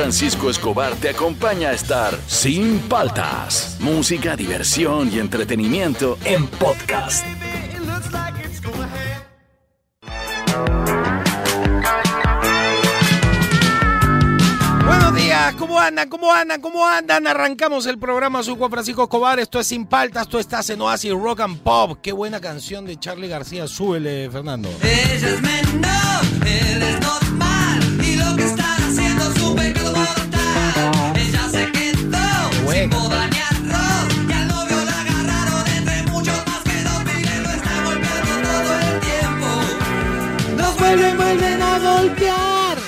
Francisco Escobar te acompaña a estar sin paltas. Música, diversión y entretenimiento en podcast. Buenos días, ¿cómo andan? ¿Cómo andan? ¿Cómo andan? Arrancamos el programa Su Juan Francisco Escobar. Esto es Sin Paltas, tú estás en Oasis Rock and Pop. Qué buena canción de Charlie García. Súbele, Fernando. Ella es menor, él es normal golpear.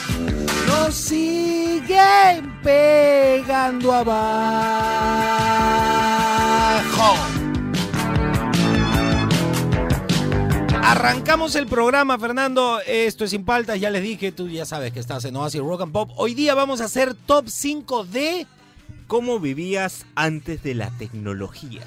Nos siguen pegando abajo. Arrancamos el programa, Fernando. Esto es Sin Paltas. Ya les dije, tú ya sabes que estás en Oasis Rock and Pop. Hoy día vamos a hacer top 5 de... ¿Cómo vivías antes de la tecnología?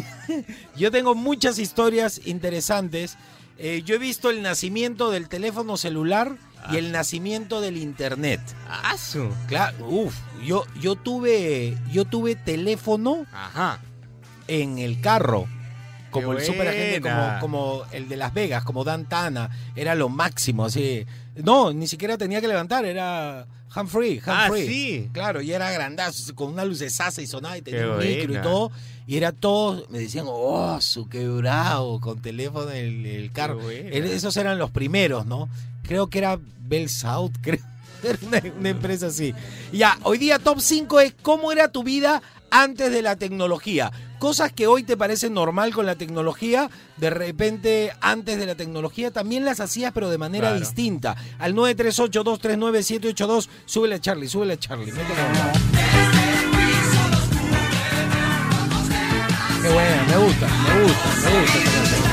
Yo tengo muchas historias interesantes. Eh, yo he visto el nacimiento del teléfono celular y el nacimiento del internet. ¡Asu! Claro, uf, yo, yo tuve, yo tuve teléfono Ajá. en el carro. Como Qué el super agente, como, buena. como el de Las Vegas, como Dan Tana. Era lo máximo, así. No, ni siquiera tenía que levantar, era free, hand Ah, sí. Claro, y era grandazo, con una lucesaza y sonaba y tenía Qué un micro y todo. Y era todo, me decían, oh, su quebrado, con teléfono en el, el carro. Esos eran los primeros, ¿no? Creo que era Bell South, creo. Era una, una empresa así. Ya, hoy día top 5 es cómo era tu vida antes de la tecnología. Cosas que hoy te parecen normal con la tecnología, de repente antes de la tecnología también las hacías, pero de manera Claro. distinta. Al 938-239-782, súbele a Charlie, súbele a Charlie. Qué buena, me gusta, me gusta, me gusta esta canción.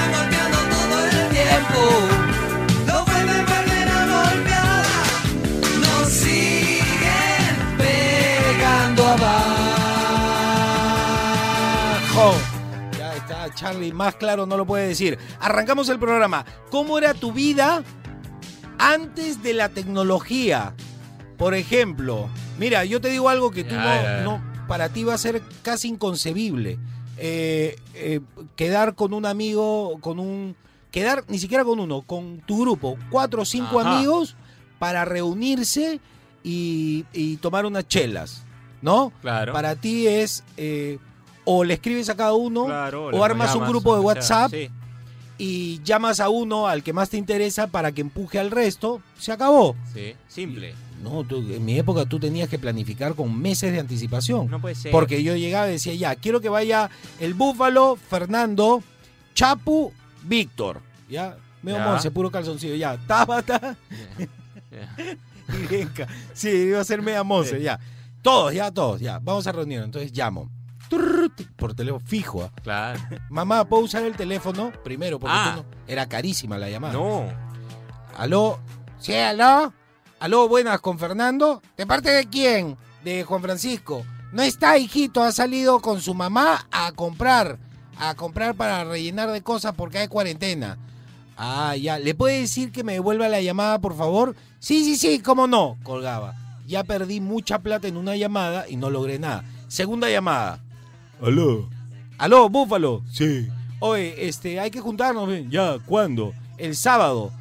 Abajo. Ya está, Charlie, más claro no lo puede decir. Arrancamos el programa. ¿Cómo era tu vida antes de la tecnología? Por ejemplo, mira, yo te digo algo que tú Ya, no, para ti va a ser casi inconcebible. Eh, eh, quedar con un amigo, con un... Quedar ni siquiera con uno, con tu grupo, cuatro o cinco Ajá. amigos para reunirse y, y tomar unas chelas, ¿no? Claro. Para ti es eh, o le escribes a cada uno Claro, o armas un grupo de o sea, WhatsApp sí. y llamas a uno al que más te interesa para que empuje al resto, se acabó. Sí, simple. No, tú- en mi época tú tenías que planificar con meses de anticipación. No puede ser. Porque yo llegaba y decía, ya, quiero que vaya el Búfalo, Fernando, Chapu, Víctor. Ya, medio Ya. monse, puro calzoncillo, ya. Tabata Ya. y Renca. Sí, iba a ser media monse, Sí. ya. Todos, ya, todos, ya. Vamos a reunirnos. Entonces llamo. Por teléfono fijo. ¿ah? Claro. Mamá, ¿puedo usar el teléfono? Primero, porque Ah. tú no- era carísima la llamada. No. Aló. Sí, aló. Aló, buenas, con Fernando. ¿De parte de quién? De Juan Francisco. No está, hijito, ha salido con su mamá a comprar. A comprar para rellenar de cosas porque hay cuarentena. Ah, ya. ¿Le puede decir que me devuelva la llamada, por favor? Sí, sí, sí, cómo no. Colgaba. Ya perdí mucha plata en una llamada y no logré nada. Segunda llamada. Aló. Aló, Búfalo. Sí. Oye, este, hay que juntarnos. Ya, ¿cuándo? El sábado.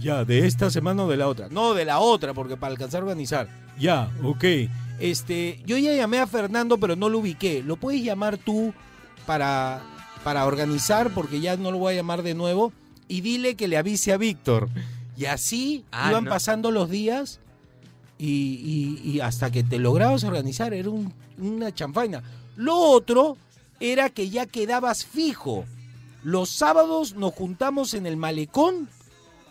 Ya, de esta semana o de la otra. No, de la otra, porque para alcanzar a organizar. Ya, ok. Este, yo ya llamé a Fernando, pero no lo ubiqué. ¿Lo puedes llamar tú para, para organizar? Porque ya no lo voy a llamar de nuevo. Y dile que le avise a Víctor. Y así Ah, iban no. pasando los días y, y- y hasta que te lograbas organizar. Era un- una chanfaina. Lo otro era que ya quedabas fijo. Los sábados nos juntamos en el malecón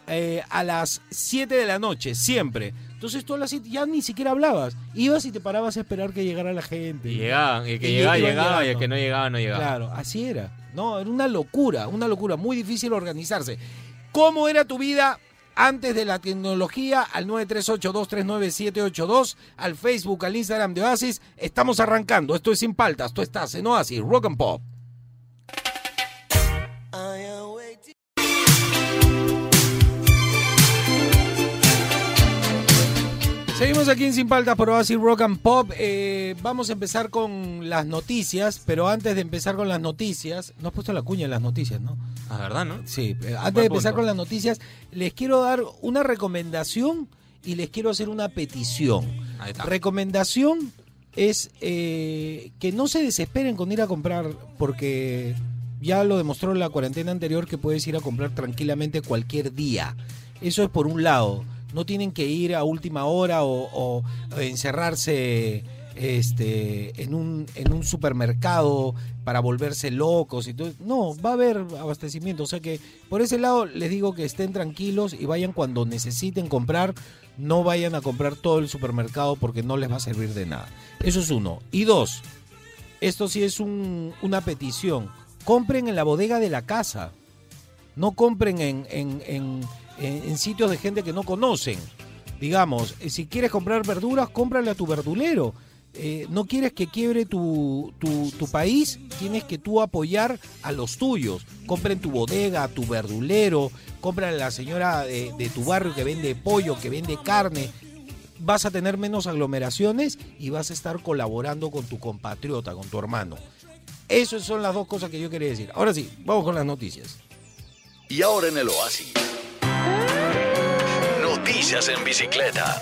eh, a las 7 de la noche, siempre. Entonces tú a las 7 ya ni siquiera hablabas. Ibas y te parabas a esperar que llegara la gente. Y llegaban. Y el que Y llegaba, llegaba. Y el que no llegaba, no llegaba. Claro, así era. No, era una locura, una locura. Muy difícil organizarse. ¿Cómo era tu vida antes de la tecnología? Al 938-239-782, al Facebook, al Instagram de Oasis. Estamos arrancando. Esto es Sin Paltas. Tú estás en Oasis, Rock and Pop. Seguimos aquí en Sin Paltas por Oasis Rock and Pop. Eh, vamos a empezar con las noticias, pero antes de empezar con las noticias, no has puesto la cuña en las noticias, ¿no? Ah, ¿verdad, no? Sí, eh, antes de empezar punto. con las noticias, les quiero dar una recomendación y les quiero hacer una petición. Ahí está. Recomendación es eh, que no se desesperen con ir a comprar, porque ya lo demostró la cuarentena anterior que puedes ir a comprar tranquilamente cualquier día. Eso es por un lado. No tienen que ir a última hora o, encerrarse este, en, un, en un supermercado para volverse locos y todo. No, va a haber abastecimiento. O sea que por ese lado les digo que estén tranquilos y vayan cuando necesiten comprar. No vayan a comprar todo el supermercado porque no les va a servir de nada. Eso es uno. Y dos, esto sí es un- una petición. Compren en la bodega de la casa. No compren en, en- en- en- sitios de gente que no conocen. Digamos, eh, si quieres comprar verduras, cómprale a tu verdulero. Eh, no quieres que quiebre tu, tu- país, tienes que tú apoyar a los tuyos. Compra en tu bodega, tu verdulero, compra a la señora de, de tu barrio que vende pollo, que vende carne. Vas a tener menos aglomeraciones y vas a estar colaborando con tu compatriota, con tu hermano. Esas son las dos cosas que yo quería decir. Ahora sí, vamos con las noticias. Y ahora en el Oasis. Noticias en bicicleta.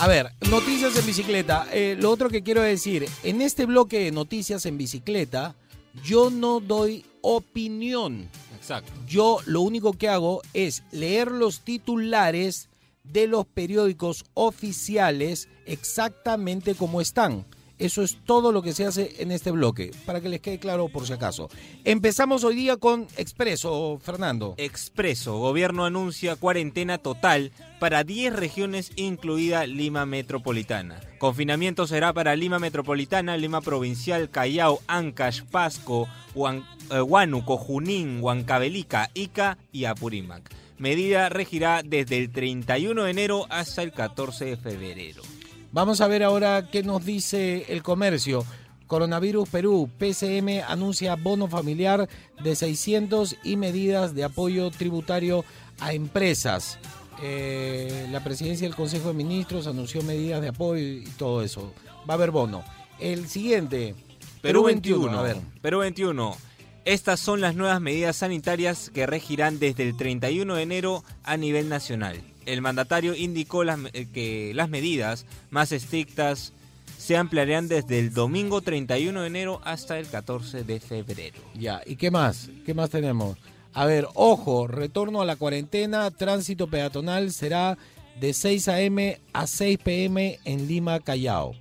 A ver, noticias en bicicleta. Eh, lo otro que quiero decir, en este bloque de noticias en bicicleta, yo no doy opinión. Exacto. Yo lo único que hago es leer los titulares de los periódicos oficiales exactamente como están. Eso es todo lo que se hace en este bloque, para que les quede claro por si acaso. Empezamos hoy día con Expreso, Fernando. Expreso, gobierno anuncia cuarentena total para 10 regiones, incluida Lima Metropolitana. Confinamiento será para Lima Metropolitana, Lima Provincial, Callao, Ancash, Pasco, Huan- eh, Huánuco, Junín, Huancavelica, Ica y Apurímac. Medida regirá desde el 31 de enero hasta el 14 de febrero. Vamos a ver ahora qué nos dice el comercio. Coronavirus Perú, PCM anuncia bono familiar de 600 y medidas de apoyo tributario a empresas. Eh, la presidencia del Consejo de Ministros anunció medidas de apoyo y todo eso. Va a haber bono. El siguiente, Perú 21. A ver, Perú 21. Estas son las nuevas medidas sanitarias que regirán desde el 31 de enero a nivel nacional. El mandatario indicó las eh, que las medidas más estrictas se ampliarán desde el domingo 31 de enero hasta el 14 de febrero. ya. ¿Y qué más? ¿Qué más tenemos? A ver, ojo, retorno a la cuarentena, tránsito peatonal será de 6 a.m. a 6 p.m. en Lima, Callao.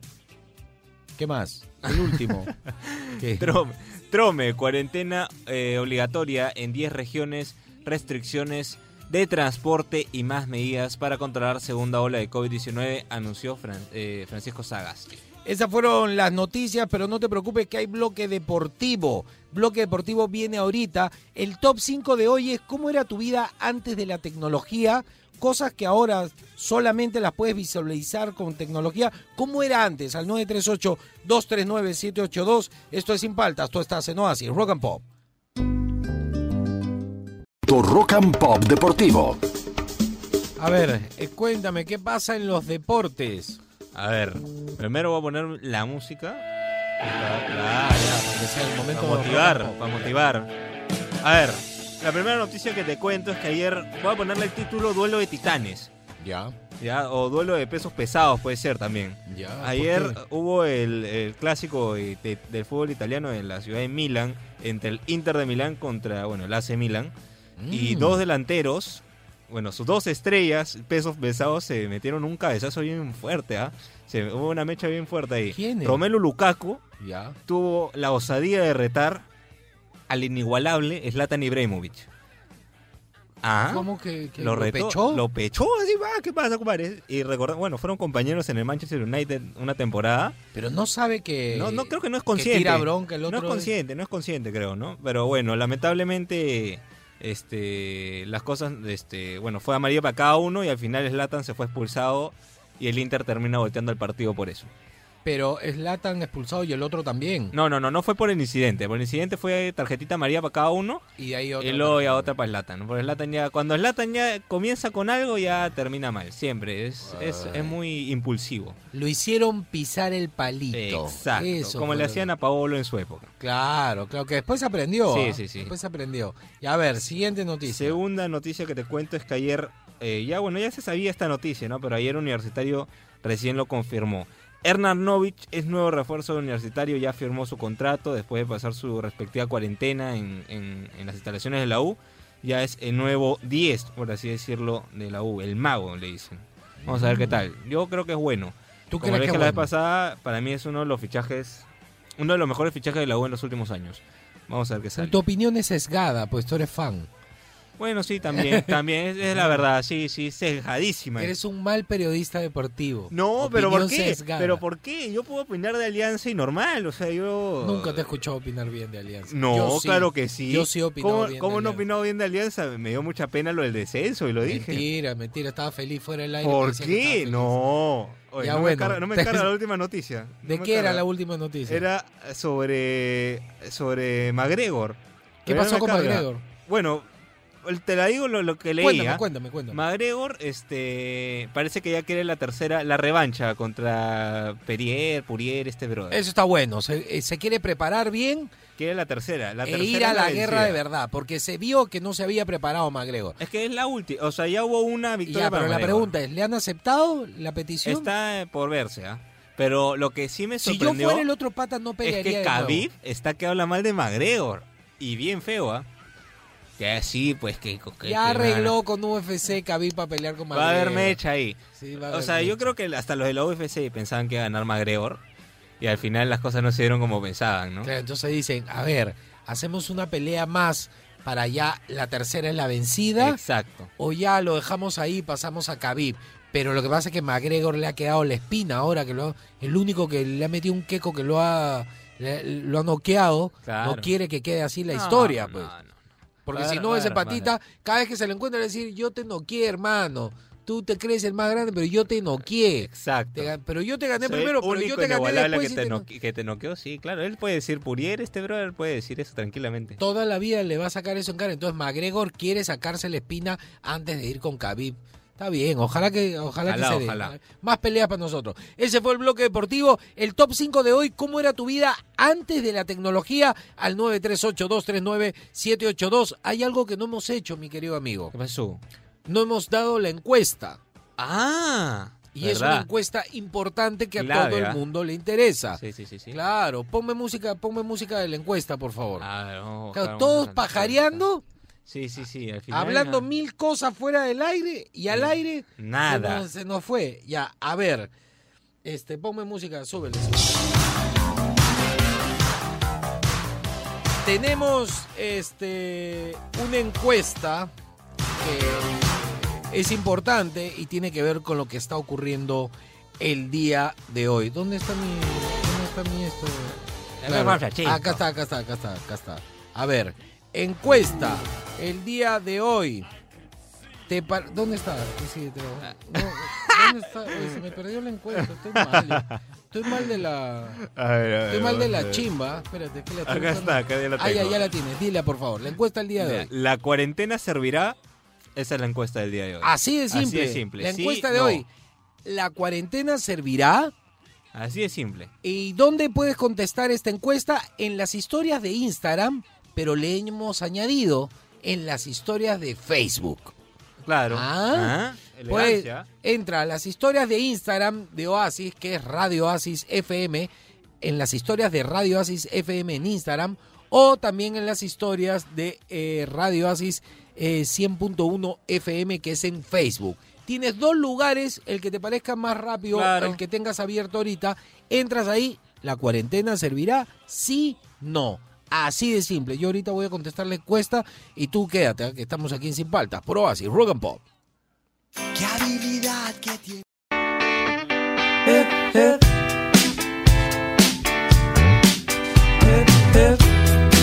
¿Qué más? El último. Trome, Trome, cuarentena eh, obligatoria en 10 regiones, restricciones de transporte y más medidas para controlar segunda ola de COVID-19, anunció eh, Francisco Sagasti. Esas fueron las noticias, pero no te preocupes que hay bloque deportivo. Bloque deportivo viene ahorita. El top 5 de hoy es cómo era tu vida antes de la tecnología. Cosas que ahora solamente las puedes visualizar con tecnología. ¿Cómo era antes? Al 938-239-782. Esto es Sin Paltas. Tú estás en Oasis, Rock and Pop. Tu Rock and Pop Deportivo. A ver, eh, cuéntame, ¿qué pasa en los deportes? A ver, primero voy a poner la música. Ah, ya, que sea el momento Para motivar, para motivar. A ver, la primera noticia que te cuento es que ayer voy a ponerle el título Duelo de Titanes. Ya, ¿ya? O duelo de pesos pesados puede ser también. ya. ¿por Ayer hubo el, el clásico de- de- del fútbol italiano en la ciudad de Milán, entre el Inter de Milán contra, bueno, el AC Milán. Y Mm. dos delanteros, bueno, sus dos estrellas, pesos pesados, se metieron un cabezazo bien fuerte, ¿ah? Se, hubo una mecha bien fuerte ahí. ¿Quiénes? Romelu Lukaku Ya. tuvo la osadía de retar al inigualable Zlatan Ibrahimovic. Ah, ¿Cómo que, que lo retó, pechó? lo pechó, así va, ¿qué pasa, compadre? Y recordar, bueno, fueron compañeros en el Manchester United una temporada. Pero no sabe que. No, no creo que no es que consciente. tira bronca el otro. No es consciente, no es consciente, creo, ¿no? Pero bueno, lamentablemente, este, las cosas, este, bueno, fue amarillo para cada uno y al final Slatan se fue expulsado y el Inter termina volteando el partido por eso. Pero Slatan expulsado y el otro también. No, no, no, no fue por el incidente. Por el incidente fue tarjetita amarilla para cada uno Y ahí otro. y luego ya otra para Slatan. Por Zlatan ya, cuando Slatan ya comienza con algo, ya termina mal. Siempre. Es, es, es muy impulsivo. Lo hicieron pisar el palito. Exacto. Eso como le hacían a Paolo en su época. Claro, claro, que después aprendió. Sí, ¿ah? sí, sí. Después aprendió. Y a ver, siguiente noticia. Segunda noticia que te cuento es que ayer, eh, ya bueno, ya se sabía esta noticia, ¿no? Pero ayer Universitario recién lo confirmó. Hernán Novich es nuevo refuerzo Universitario, ya firmó su contrato después de pasar su respectiva cuarentena en, en- en las instalaciones de la U. Ya es el nuevo 10, por así decirlo, de la U, el mago, le dicen. Vamos a ver qué tal. Yo creo que es bueno. ¿Tú Como crees que la vez pasada, para mí es uno de los fichajes, uno de los mejores fichajes de la U en los últimos años. Vamos a ver qué sale. Tu opinión es sesgada, pues tú eres fan. Bueno, sí, también, también, es, es la verdad, sí, sí, sesgadísima. Eres un mal periodista deportivo. No, pero ¿por qué? sesgada. Pero ¿por qué? Yo puedo opinar de Alianza y normal, o sea, yo... Nunca te he escuchado opinar bien de Alianza. No, Yo sí. claro que sí. Yo sí he opinado ¿Cómo, bien de cómo no he Alianza. opinado bien de Alianza? Me dio mucha pena lo del descenso y lo dije. Mentira, mentira. Estaba feliz fuera del aire. ¿Por qué? No. Oye, Ya, no, bueno, me carga, no me la última noticia. ¿De No qué era la última noticia? Era sobre, sobre McGregor. ¿Qué Pero pasó con. McGregor? Bueno, te la digo lo, lo que leía. Cuéntame, cuéntame, cuéntame. McGregor, este, parece que ya quiere la tercera, la revancha contra Perier, Purier, este brother. Eso está bueno. Se, eh, se quiere preparar bien Quiere la tercera, la e tercera ir a es la guerra de verdad. Porque se vio que no se había preparado McGregor. Es que es la última, o sea, ya hubo una victoria Ya, para pero la McGregor. pregunta es, ¿le han aceptado la petición? Está por verse, ¿ah? Pero lo que sí me si yo sorprendió fuera el otro pata no es pelearía que de nuevo. Khabib está que habla mal de McGregor. Y bien feo, ¿ah? Que así, pues que... que- Ya que arregló con UFC Khabib para pelear con Va a haber mecha ahí. Sí, va a O sea, yo creo que hasta los de la UFC pensaban que iba a ganar McGregor. Y al final las cosas no se dieron como pensaban, ¿no? Claro, entonces dicen, a ver, hacemos una pelea más para ya la tercera es la vencida Exacto. o ya lo dejamos ahí y pasamos a Khabib. Pero lo que pasa es que McGregor le ha quedado la espina ahora, que lo, el único que le ha metido un queco que lo ha, le- lo ha noqueado, Claro. no quiere que quede así la No, historia, pues. no, no. Porque Claro, si no, ese patita, cada vez que se le encuentra, le decir, yo te noqué, hermano. Tú te crees el más grande, pero yo te noqué. Exacto. Te pero yo te gané Soy primero, pero yo te gané después. que te, no- que te noqueó, sí, claro. Él puede decir Purier, este brother puede decir eso tranquilamente. Toda la vida le va a sacar eso en cara. Entonces McGregor quiere sacarse la espina antes de ir con Khabib. Está bien, ojalá que, ojalá, que Ojalá, se dé. Más peleas para nosotros. Ese fue el bloque deportivo. El top 5 de hoy. ¿Cómo era tu vida antes de la tecnología? Al 938-239-782. Hay algo que no hemos hecho, mi querido amigo. ¿Qué pasó? No hemos dado la encuesta. Ah, Y es una encuesta importante que a Clave, todo el ¿ah? mundo le interesa. Sí, sí, sí, sí. Claro, ponme música, ponme música de la encuesta, por favor. Ah, no, Claro, todos pajareando, Sí, sí, sí. Al final, hablando no. mil cosas fuera del aire y al aire Nada. Se nos, se nos fue. Ya, a ver. Este, ponme música, súbele. súbele. Tenemos este una encuesta que es importante y tiene que ver con lo que está ocurriendo el día de hoy. ¿Dónde está mi dónde está mi esto? Claro. Acá está, acá está, acá está, acá está. A ver, encuesta el día de hoy. Te par- ¿Dónde está? Sí, te no, ¿Dónde está? Oye, se me perdió la encuesta. Estoy mal. Estoy mal de la. A ver, a ver, Estoy mal de la chimba. Espérate, que la estoy Acá está, acá ya la Ah, ya, ya la tienes. Dila, por favor. La encuesta el día de hoy. ¿La cuarentena servirá? Esa es la encuesta del día de hoy. Así de simple. Así de simple. La Sí, encuesta de no. hoy. ¿La cuarentena servirá? Así de simple. ¿Y dónde puedes contestar esta encuesta? En las historias de Instagram, pero le hemos añadido en las historias de Facebook. Claro. Ah, Ah, Pues entra a las historias de Instagram de Oasis, que es Radio Oasis FM, en las historias de Radio Oasis FM en Instagram, o también en las historias de eh, Radio Oasis eh, 100.1 FM, que es en Facebook. Tienes dos lugares, el que te parezca más rápido, Claro. el que tengas abierto ahorita, entras ahí, la cuarentena servirá, sí, no. Así de simple. Yo ahorita voy a contestar la encuesta y tú quédate, ¿eh? que estamos aquí en Sin Paltas, por Oasis, Rock and Pop. Qué habilidad que tiene. Seguimos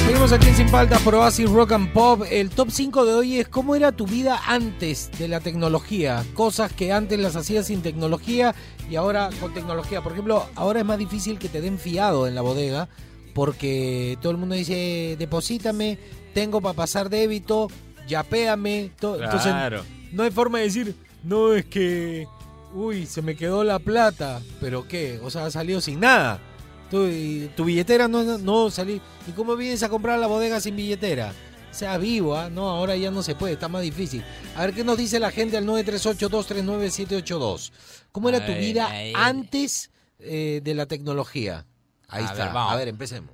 Seguimos aquí en Sin Faltas por Oasis Rock and Pop. El top 5 de hoy es cómo era tu vida antes de la tecnología. Cosas que antes las hacías sin tecnología y ahora con tecnología. Por ejemplo, ahora es más difícil que te den fiado en la bodega porque todo el mundo dice, deposítame, tengo para pasar débito, yapéame. to- Entonces, Claro. no hay forma de decir, no es que, uy, se me quedó la plata, pero qué, o sea, salió sin nada. Tu, tu billetera no, no, no salí. ¿Y cómo vienes a comprar la bodega sin billetera? Sea vivo, ¿ah? No, ahora ya no se puede, está más difícil. A ver qué nos dice la gente al 938-239-782. ¿Cómo era tu vida antes eh, de la tecnología? Ahí A está. ver, vamos. a ver, empecemos.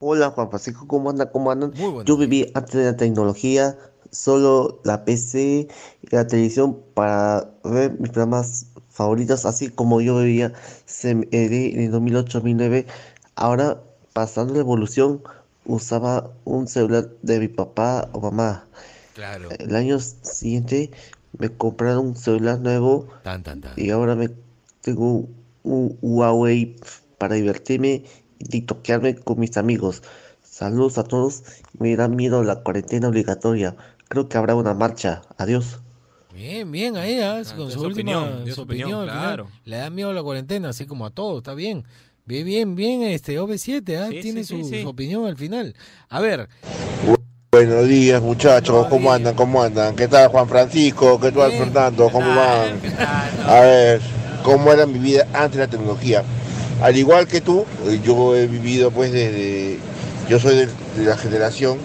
Hola Juan Francisco, ¿cómo andan? ¿Cómo andan? Muy bueno. Yo viví antes de la tecnología, solo la PC y la televisión para ver mis programas favoritos, así como yo vivía CMD en el 2008-2009. Ahora, pasando la evolución, usaba un celular de mi papá o mamá. Claro. El año siguiente me compraron un celular nuevo Tan, tan, tan. y ahora me tengo un Huawei para divertirme y tiktokearme con mis amigos. Saludos a todos. Me da miedo la cuarentena obligatoria. Creo que habrá una marcha. Adiós. Bien, bien, ahí, ¿ah? Ah, con su su última opinión, su su opinión, opinión, al final. claro. Le da miedo a la cuarentena, así como a todos, está bien. Bien, bien, bien, este OV7, ¿ah? Sí, Tiene sí, su, sí, sí. su opinión al final. A ver, Buenos días muchachos, Buenos ¿cómo días. andan? ¿Cómo andan? ¿Qué tal Juan Francisco? ¿Qué tal Bien. Fernando? ¿Cómo van? A ver, ¿cómo era mi vida antes de la tecnología? Al igual que tú, eh, yo he vivido pues desde... Yo soy de, de la generación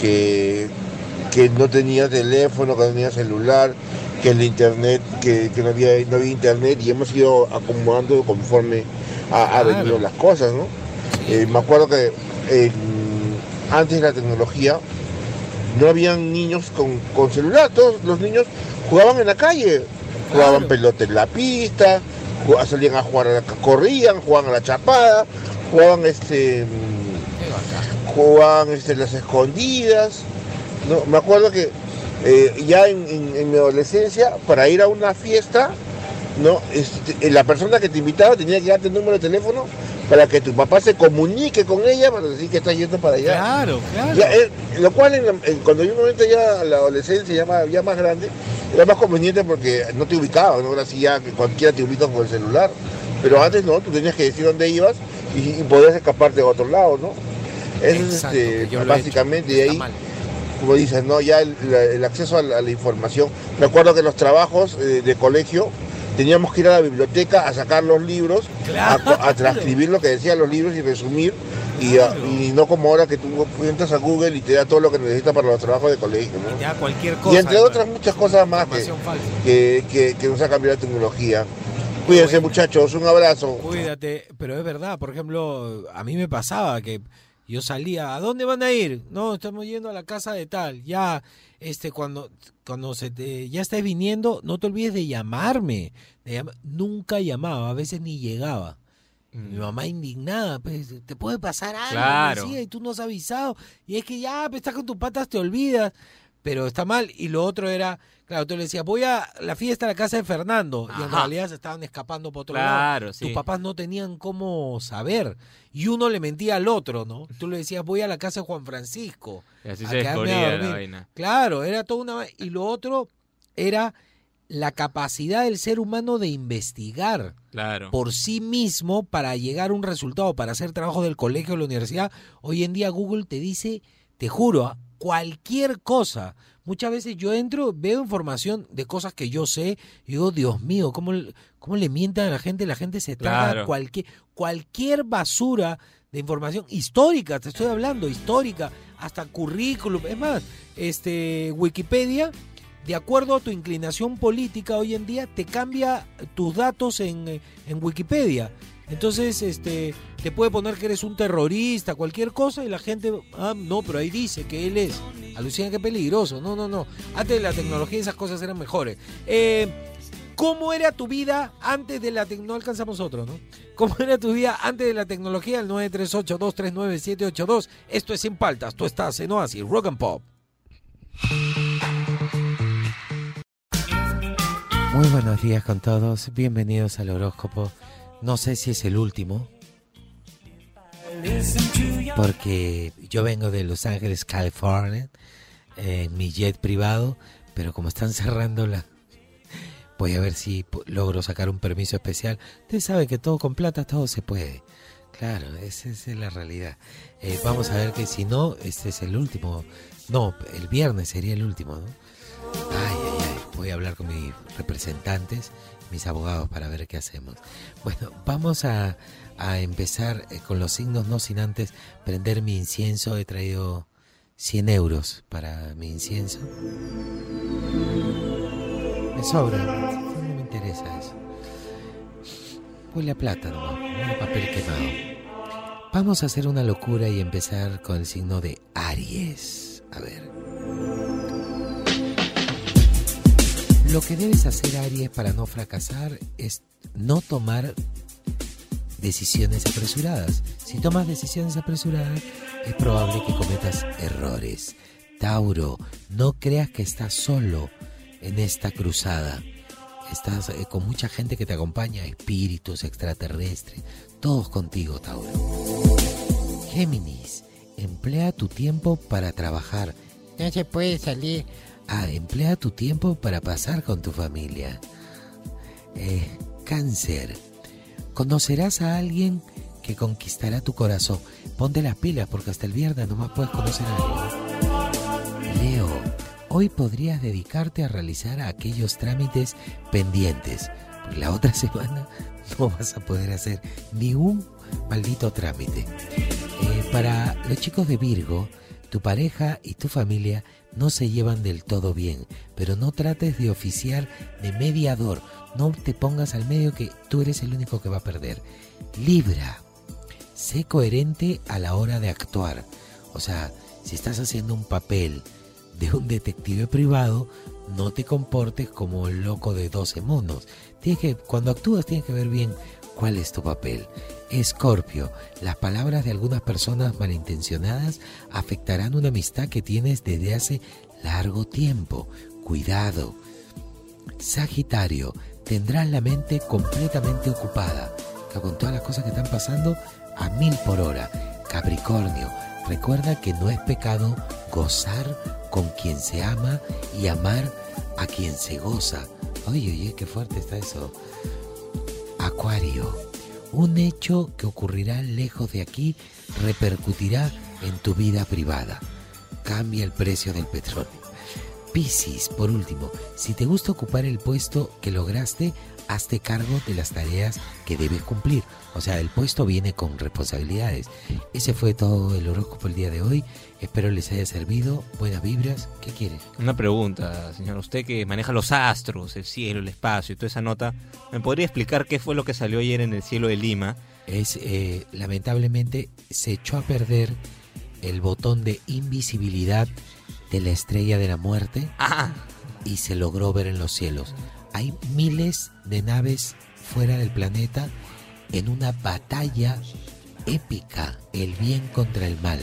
que, que no tenía teléfono, que no tenía celular, que el internet, que, que no, había, no había internet y hemos ido acomodando conforme ha, venido las cosas, ¿no? Eh, me acuerdo que eh, antes de la tecnología no habían niños con, con celular, todos los niños jugaban en la calle, jugaban pelota en la pista, salían a jugar, a la, corrían, jugaban a la chapada, jugaban este jugaban este, las escondidas. No, me acuerdo que eh, ya en mi adolescencia, para ir a una fiesta, ¿no? Este, la persona que te invitaba tenía que darte el número de teléfono para que tu papá se comunique con ella para decir que está yendo para allá. Claro, claro. Ya, eh, lo cual en la- en- cuando yo me metí ya a la adolescencia, ya más, ya más grande, era más conveniente porque no te ubicaba, ¿no? Ahora sí ya que cualquiera te ubica con el celular. Pero antes no, tú tenías que decir dónde ibas y, y podías escaparte a otro lado, ¿no? Eso es este, he básicamente Está ahí, como dices, ¿no? Ya el, la- el acceso a la, a la información. Me acuerdo que los trabajos eh, de colegio teníamos que ir a la biblioteca a sacar los libros, a, transcribir lo que decían los libros y resumir. Y, a- y no como ahora que tú entras a Google y te da todo lo que necesitas para los trabajos de colegio. ¿no? Ya cualquier cosa. Y entre ¿no? otras muchas cosas más que- que nos ha cambiado la tecnología. Cuídense muchachos, un abrazo. Cuídate, pero es verdad, por ejemplo, a mí me pasaba que yo salía, ¿a dónde van a ir? No, estamos yendo a la casa de tal. Ya, este, cuando, cuando se te, ya estés viniendo, no te olvides de llamarme. De llam- Nunca llamaba, a veces ni llegaba. Mi mamá indignada, pues, te puede pasar algo, Claro. decía, y tú no has avisado. Y es que ya, pues, estás con tus patas, te olvidas. Pero está mal. Y lo otro era, claro, tú le decías, voy a la fiesta a la casa de Fernando. Y en realidad se estaban escapando por otro lado. Claro, sí. Tus papás no tenían cómo saber. Y uno le mentía al otro, ¿no? Tú le decías, voy a la casa de Juan Francisco. Y así a se descubría la dormir. vaina. Claro, era toda una... Y lo otro era la capacidad del ser humano de investigar Claro. por sí mismo para llegar a un resultado, para hacer trabajo del colegio o la universidad. Hoy en día Google te dice, te juro, ¿ah? Cualquier cosa. Muchas veces yo entro, veo información de cosas que yo sé y digo, Dios mío, ¿cómo, le- cómo le mientan a la gente? La gente se traga Claro. cualquier, cualquier basura de información histórica, te estoy hablando, histórica, hasta currículum. Es más, este Wikipedia, de acuerdo a tu inclinación política hoy en día, te cambia tus datos en, eh, en Wikipedia. Entonces, este, te puede poner que eres un terrorista, cualquier cosa, y la gente, ah, no, pero ahí dice que él es. Alucina, qué peligroso. No, no, no. Antes de la tecnología esas cosas eran mejores. Eh, ¿Cómo era tu vida antes de la tecnología? No alcanzamos otro, ¿no? ¿Cómo era tu vida antes de la tecnología? El 938-239-782. Esto es Sin Paltas. Tú estás en Oasis, Rock and Pop. Muy buenos días con todos. Bienvenidos al horóscopo. No sé si es el último. Porque yo vengo de Los Ángeles, California, en mi jet privado, pero como están cerrando la... Voy a ver si logro sacar un permiso especial. Usted sabe que todo con plata, todo se puede. Claro, esa, esa es la realidad. Eh, vamos a ver que si no, este es el último. No, el viernes sería el último, ¿no? Ay, ay, ay. Voy a hablar con mis representantes, mis abogados, para ver qué hacemos. Bueno, vamos a, a empezar eh, con los signos, no sin antes prender mi incienso. He traído 100 euros para mi incienso. Me sobra, no me interesa eso. Huele a huele a papel quemado. Vamos a hacer una locura y empezar con el signo de Aries. A ver. Lo que debes hacer, Aries, para no fracasar es no tomar decisiones apresuradas. Si tomas decisiones apresuradas, es probable que cometas errores. Tauro, no creas que estás solo en esta cruzada. Estás eh, con mucha gente que te acompaña, espíritus extraterrestres, todos contigo, Tauro. Géminis, emplea tu tiempo para trabajar. No se puede salir. Ah, emplea tu tiempo para pasar con tu familia. Eh, cáncer, conocerás a alguien que conquistará tu corazón. Ponte las pilas porque hasta el viernes nomás puedes conocer a alguien. Leo, hoy podrías dedicarte a realizar aquellos trámites pendientes. La otra semana no vas a poder hacer ni un maldito trámite. Eh, para los chicos de Virgo, tu pareja y tu familia no se llevan del todo bien, pero no trates de oficiar de mediador. No te pongas al medio que tú eres el único que va a perder. Libra, sé coherente a la hora de actuar. O sea, si estás haciendo un papel de un detective privado, no te comportes como el loco de 12 monos. Tienes que, cuando actúas tienes que ver bien cuál es tu papel. Escorpio, las palabras de algunas personas malintencionadas afectarán una amistad que tienes desde hace largo tiempo. Cuidado. Sagitario, tendrás la mente completamente ocupada, con todas las cosas que están pasando a mil por hora. Capricornio, recuerda que no es pecado gozar con quien se ama y amar a quien se goza. Oye, oye, qué fuerte está eso. Acuario, un hecho que ocurrirá lejos de aquí repercutirá en tu vida privada. Cambia el precio del petróleo. Piscis, por último, si te gusta ocupar el puesto que lograste, hazte cargo de las tareas que debes cumplir. O sea, el puesto viene con responsabilidades. Ese fue todo el horóscopo el día de hoy. Espero les haya servido. Buenas vibras. ¿Qué quieren? Una pregunta, señor. Usted que maneja los astros, el cielo, el espacio y toda esa nota, ¿me podría explicar qué fue lo que salió ayer en el cielo de Lima? Es, eh, lamentablemente, se echó a perder el botón de invisibilidad de la estrella de la muerte Ah, y se logró ver en los cielos. Hay miles de naves fuera del planeta en una batalla épica, el bien contra el mal.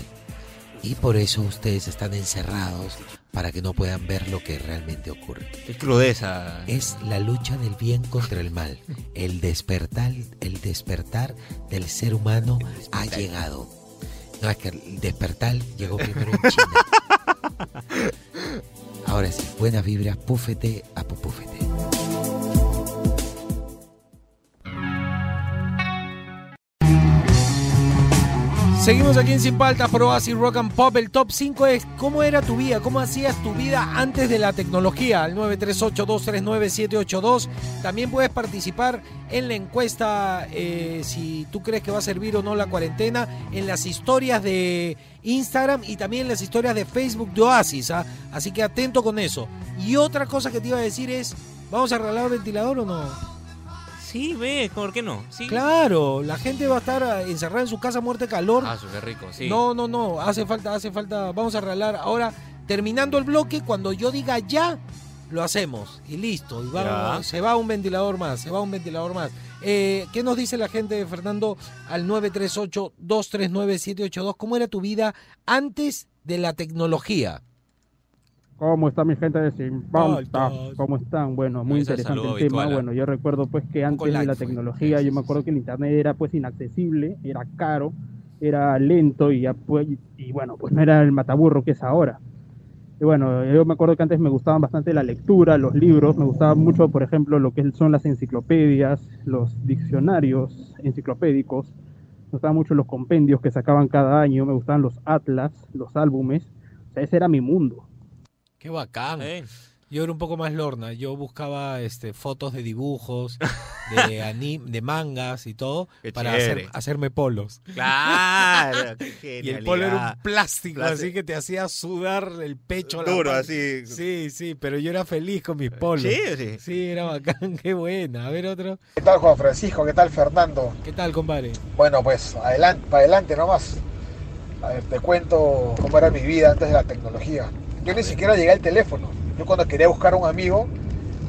Y por eso ustedes están encerrados para que no puedan ver lo que realmente ocurre. qué crudeza. Es la lucha del bien contra el mal. El despertar, el despertar del ser humano ha llegado. No, es que el despertar llegó primero en China. Ahora sí, buenas vibras, púfete a pupúfete. Seguimos aquí en Sin Paltas, Pro Así Rock and Pop. El top 5 es ¿Cómo era tu vida? ¿Cómo hacías tu vida antes de la tecnología? Al 938-239-782. También puedes participar en la encuesta eh, si tú crees que va a servir o no la cuarentena, en las historias de Instagram y también en las historias de Facebook de Oasis. ¿ah? Así que atento con eso. Y otra cosa que te iba a decir es, ¿vamos a regalar ventilador o no? Sí, ve, ¿por qué no? Sí. Claro, la gente va a estar ah, encerrada en su casa muerte calor. Ah, qué rico, sí. No, no, no, hace falta, hace falta, vamos a regalar. Ahora, terminando el bloque, cuando yo diga ya, lo hacemos y listo. Y va- Ya. se va un ventilador más, se va un ventilador más. Eh, ¿Qué nos dice la gente, Fernando, al 938-239-782? ¿Cómo era tu vida antes de la tecnología? ¿Cómo está mi gente de? Paltas. ¿Cómo están? Bueno, muy Ese interesante el tema. habitual. Bueno, yo recuerdo pues que antes de la tecnología, yo me acuerdo que el internet era pues inaccesible, era caro era lento y, ya, pues, y bueno, pues no era el mataburro que es ahora. Y bueno, yo me acuerdo que antes me gustaban bastante la lectura, los libros, me gustaba mucho, por ejemplo, lo que son las enciclopedias, los diccionarios enciclopédicos, me gustaban mucho los compendios que sacaban cada año, me gustaban los atlas, los álbumes, o sea, ese era mi mundo. Qué bacán. Eh, Yo era un poco más lorna. Yo buscaba este, fotos de dibujos, de anim, de mangas y todo Qué para hacer, hacerme polos. Claro, qué Y el polo era un plástico, Plástico. así que te hacía sudar el pecho. la Duro, pan- así. Sí, sí, pero yo era feliz con mis polos. Sí, sí. Sí, era bacán, qué buena. A ver otro. ¿Qué tal Juan Francisco? ¿Qué tal Fernando? ¿Qué tal, compadre? Bueno, pues adelante, para adelante nomás. A ver, te cuento cómo era mi vida antes de la tecnología. Yo ni siquiera llegué al teléfono. Yo cuando quería buscar a un amigo,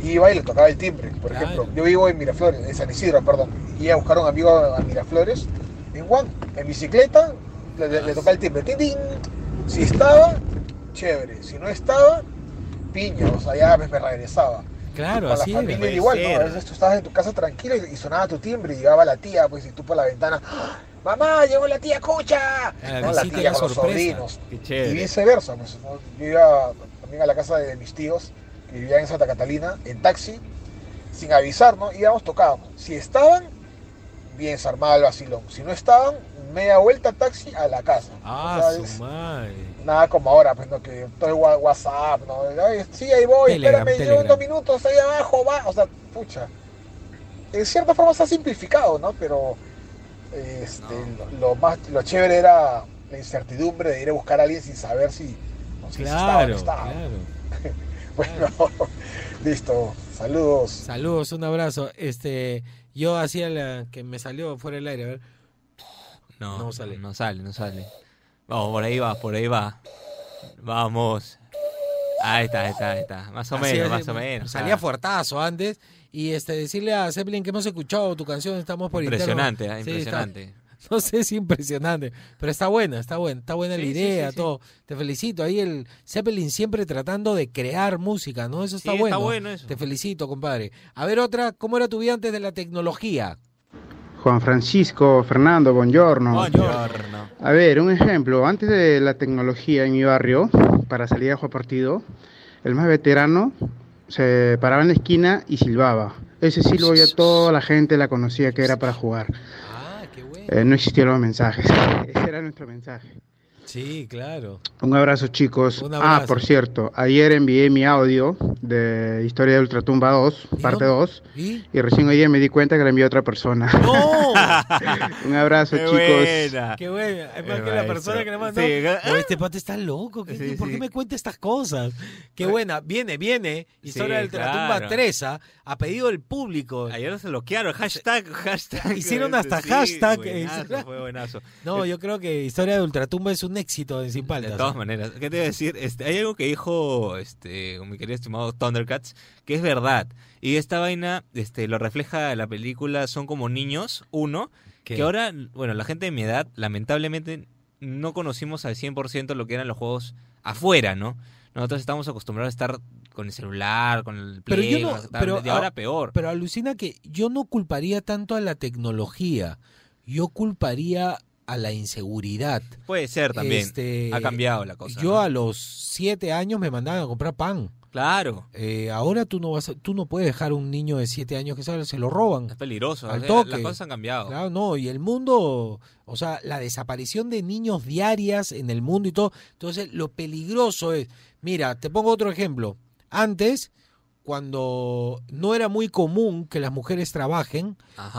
iba y le tocaba el timbre. Por ejemplo, yo vivo en Miraflores, en San Isidro, perdón. Iba a buscar a un amigo a Miraflores, en Juan, en bicicleta, le, le- le tocaba el timbre. Tin, tin. Si estaba, chévere. Si no estaba, piña, o sea, ya me, me regresaba. Claro, la así familia era. era igual, ¿no? A veces tú estabas en tu casa tranquilo y, y sonaba tu timbre y llegaba la tía, pues, y tú por la ventana, ¡Ah! ¡Mamá, llegó la tía Cucha! La ¿No? La tía con los sobrinos. Y viceversa, pues, ¿no? Yo iba también a la casa de mis tíos, que vivían en Santa Catalina, en taxi, sin avisar, ¿no? Íbamos, tocábamos. Si estaban, bien, se armaba el vacilón. Si no estaban, media vuelta taxi a la casa. Ah, su madre. Nada como ahora, pues, ¿no? Que todo es wa- WhatsApp, ¿no? Ay, sí, ahí voy, Telegram, espérame, llevo en dos minutos, ahí abajo, va. O sea, pucha. En cierta forma se ha simplificado, ¿no? Pero este, Lo, lo más, lo chévere era la incertidumbre de ir a buscar a alguien sin saber si, si estaba o no Claro, estaba. claro. Bueno, listo. Saludos. Saludos, un abrazo. Este, yo hacía la que me salió fuera del aire, a ver. No, No sale. No sale, no sale. Vamos, por ahí va, por ahí va. Vamos. Ahí está, ahí está, ahí está. Más o Así menos, es, más o menos. Salía ah. fuertazo antes. Y este decirle a Zeppelin que hemos escuchado tu canción, estamos por interno. Impresionante, ah, Sí, está- impresionante. no sé si impresionante, pero está buena, está buena, está buena la Sí, idea, sí, sí. todo. Te felicito. Ahí el Zeppelin siempre tratando de crear música, ¿no? Eso está Sí, bueno. está bueno eso. Te felicito, compadre. A ver otra, ¿cómo era tu vida antes de la tecnología? Juan Francisco, Fernando, buongiorno. Buongiorno. A ver, un ejemplo. Antes de la tecnología en mi barrio, para salir a jugar partido, el más veterano se paraba en la esquina y silbaba. Ese silbo ya toda la gente la conocía que era para jugar. Ah, qué bueno. Eh, no existían los mensajes. Ese era nuestro mensaje. Sí, claro. Un abrazo, chicos. Un abrazo. Ah, por cierto, ayer envié mi audio de Historia de Ultratumba 2, ¿Y parte dónde? 2, ¿Y? y recién hoy día me di cuenta que la envió otra persona. ¡No! Un abrazo, Qué chicos. buena. Qué bueno. Es más que la persona que le mandó. Sí, "Oye, ah. este pata está loco. ¿qué- Sí, ¿Por sí. qué me cuenta estas cosas? Qué buena. Viene, viene. Historia Sí, del Tratumba claro. 3 ¿ah? a pedido del público. Ayer se bloquearon, hashtag, hashtag. Hicieron hasta sí, hashtag, Buenazo, eh, fue buenazo. No, yo creo que Historia de Ultratumba es un éxito en Sin Paltas. De todas ¿ah? maneras, ¿qué te iba a decir? Este, hay algo que dijo este, mi querido estimado Thundercats, que es verdad. Y esta vaina este, lo refleja la película Son como niños, uno, ¿Qué? que ahora, bueno, la gente de mi edad, lamentablemente, no conocimos al 100% lo que eran los juegos afuera, ¿no? Nosotros estamos acostumbrados a estar con el celular, con el Pero play, yo no- tablet, pero y ahora peor. Pero alucina que yo no culparía tanto a la tecnología. Yo culparía a la inseguridad. Puede ser también. Este, ha cambiado la cosa. Yo ¿no? a los siete años me mandaban a comprar pan. Claro, Eh, ahora tú no vas a- tú no puedes dejar a un niño de siete años que se, se lo roban. es peligroso. Al o sea, toque. Las cosas han cambiado. Claro, no, y el mundo, o sea, la desaparición de niños diarias en el mundo y todo. Entonces, lo peligroso es, mira, te pongo otro ejemplo. Antes, cuando no era muy común que las mujeres trabajen,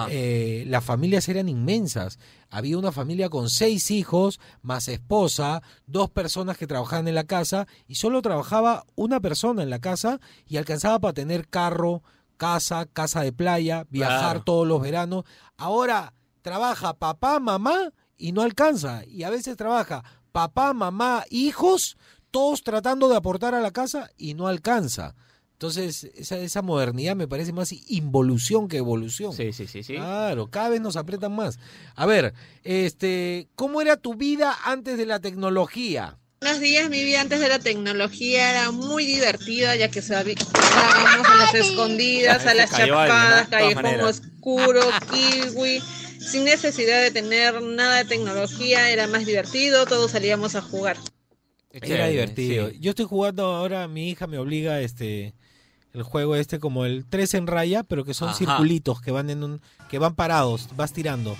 eh, las familias eran inmensas. Había una familia con seis hijos, más esposa, dos personas que trabajaban en la casa y solo trabajaba una persona en la casa y alcanzaba para tener carro, casa, casa de playa, viajar todos los veranos. Ahora trabaja papá, mamá y no alcanza. Y a veces trabaja papá, mamá, hijos, todos tratando de aportar a la casa y no alcanza. Entonces, esa, esa modernidad me parece más involución que evolución. Sí, sí, sí, sí. Claro, cada vez nos apretan más. A ver, este, ¿cómo era tu vida antes de la tecnología? Buenos días, mi vida antes de la tecnología era muy divertida, ya que jugábamos a las escondidas, a las chapadas, callejón oscuro, kiwi, sin necesidad de tener nada de tecnología, era más divertido, todos salíamos a jugar. Era divertido. sí. Yo estoy jugando ahora, mi hija me obliga este el juego este como el 3 en raya, pero que son Ajá. circulitos que van en un que van parados, vas tirando